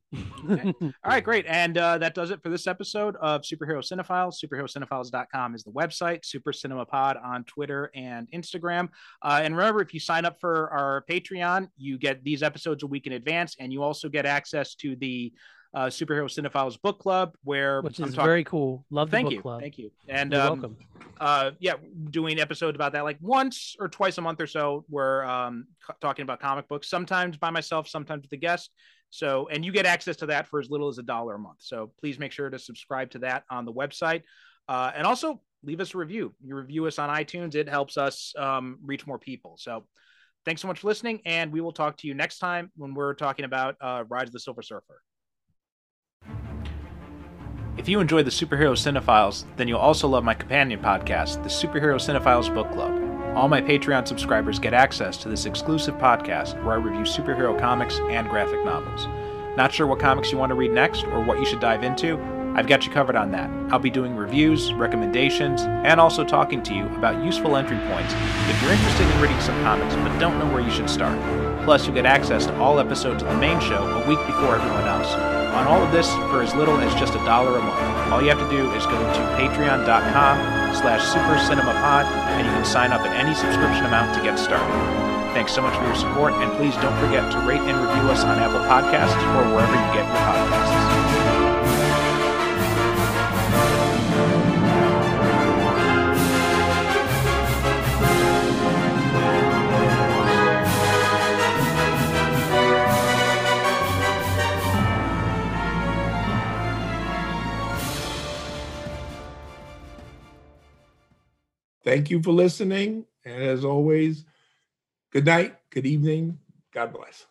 Okay. All right, great. And uh, that does it for this episode of Superhero Cinephiles. SuperheroCinephiles.com is the website, Super Cinema Pod on Twitter and Instagram. Uh, and remember, if you sign up for our Patreon, you get these episodes a week in advance, and you also get access to the uh, Superhero Cinephiles Book Club, where Which I'm is talking- very cool. Love the Thank book you, club. thank you, and You're um, welcome. uh yeah doing episodes about that like once or twice a month or so we're um c- talking about comic books sometimes by myself sometimes with a guest. So and you get access to that for as little as a dollar a month. So please make sure to subscribe to that on the website. Uh and also leave us a review. You review us on itunes it helps us um reach more people. So thanks so much for listening and we will talk to you next time when we're talking about uh rise of the silver surfer if you enjoy the Superhero Cinephiles, then you'll also love my companion podcast, the Superhero Cinephiles Book Club. All my Patreon subscribers get access to this exclusive podcast where I review superhero comics and graphic novels. Not sure what comics you want to read next or what you should dive into? I've got you covered on that. I'll be doing reviews, recommendations, and also talking to you about useful entry points if you're interested in reading some comics but don't know where you should start. Plus, you'll get access to all episodes of the main show a week before everyone else. On all of this for as little as just a dollar a month. All you have to do is go to patreon.com slash supercinemapod and you can sign up at any subscription amount to get started. Thanks so much for your support, and please don't forget to rate and review us on Apple Podcasts or wherever you get your podcasts. Thank you for listening. And as always, good night, good evening. God bless.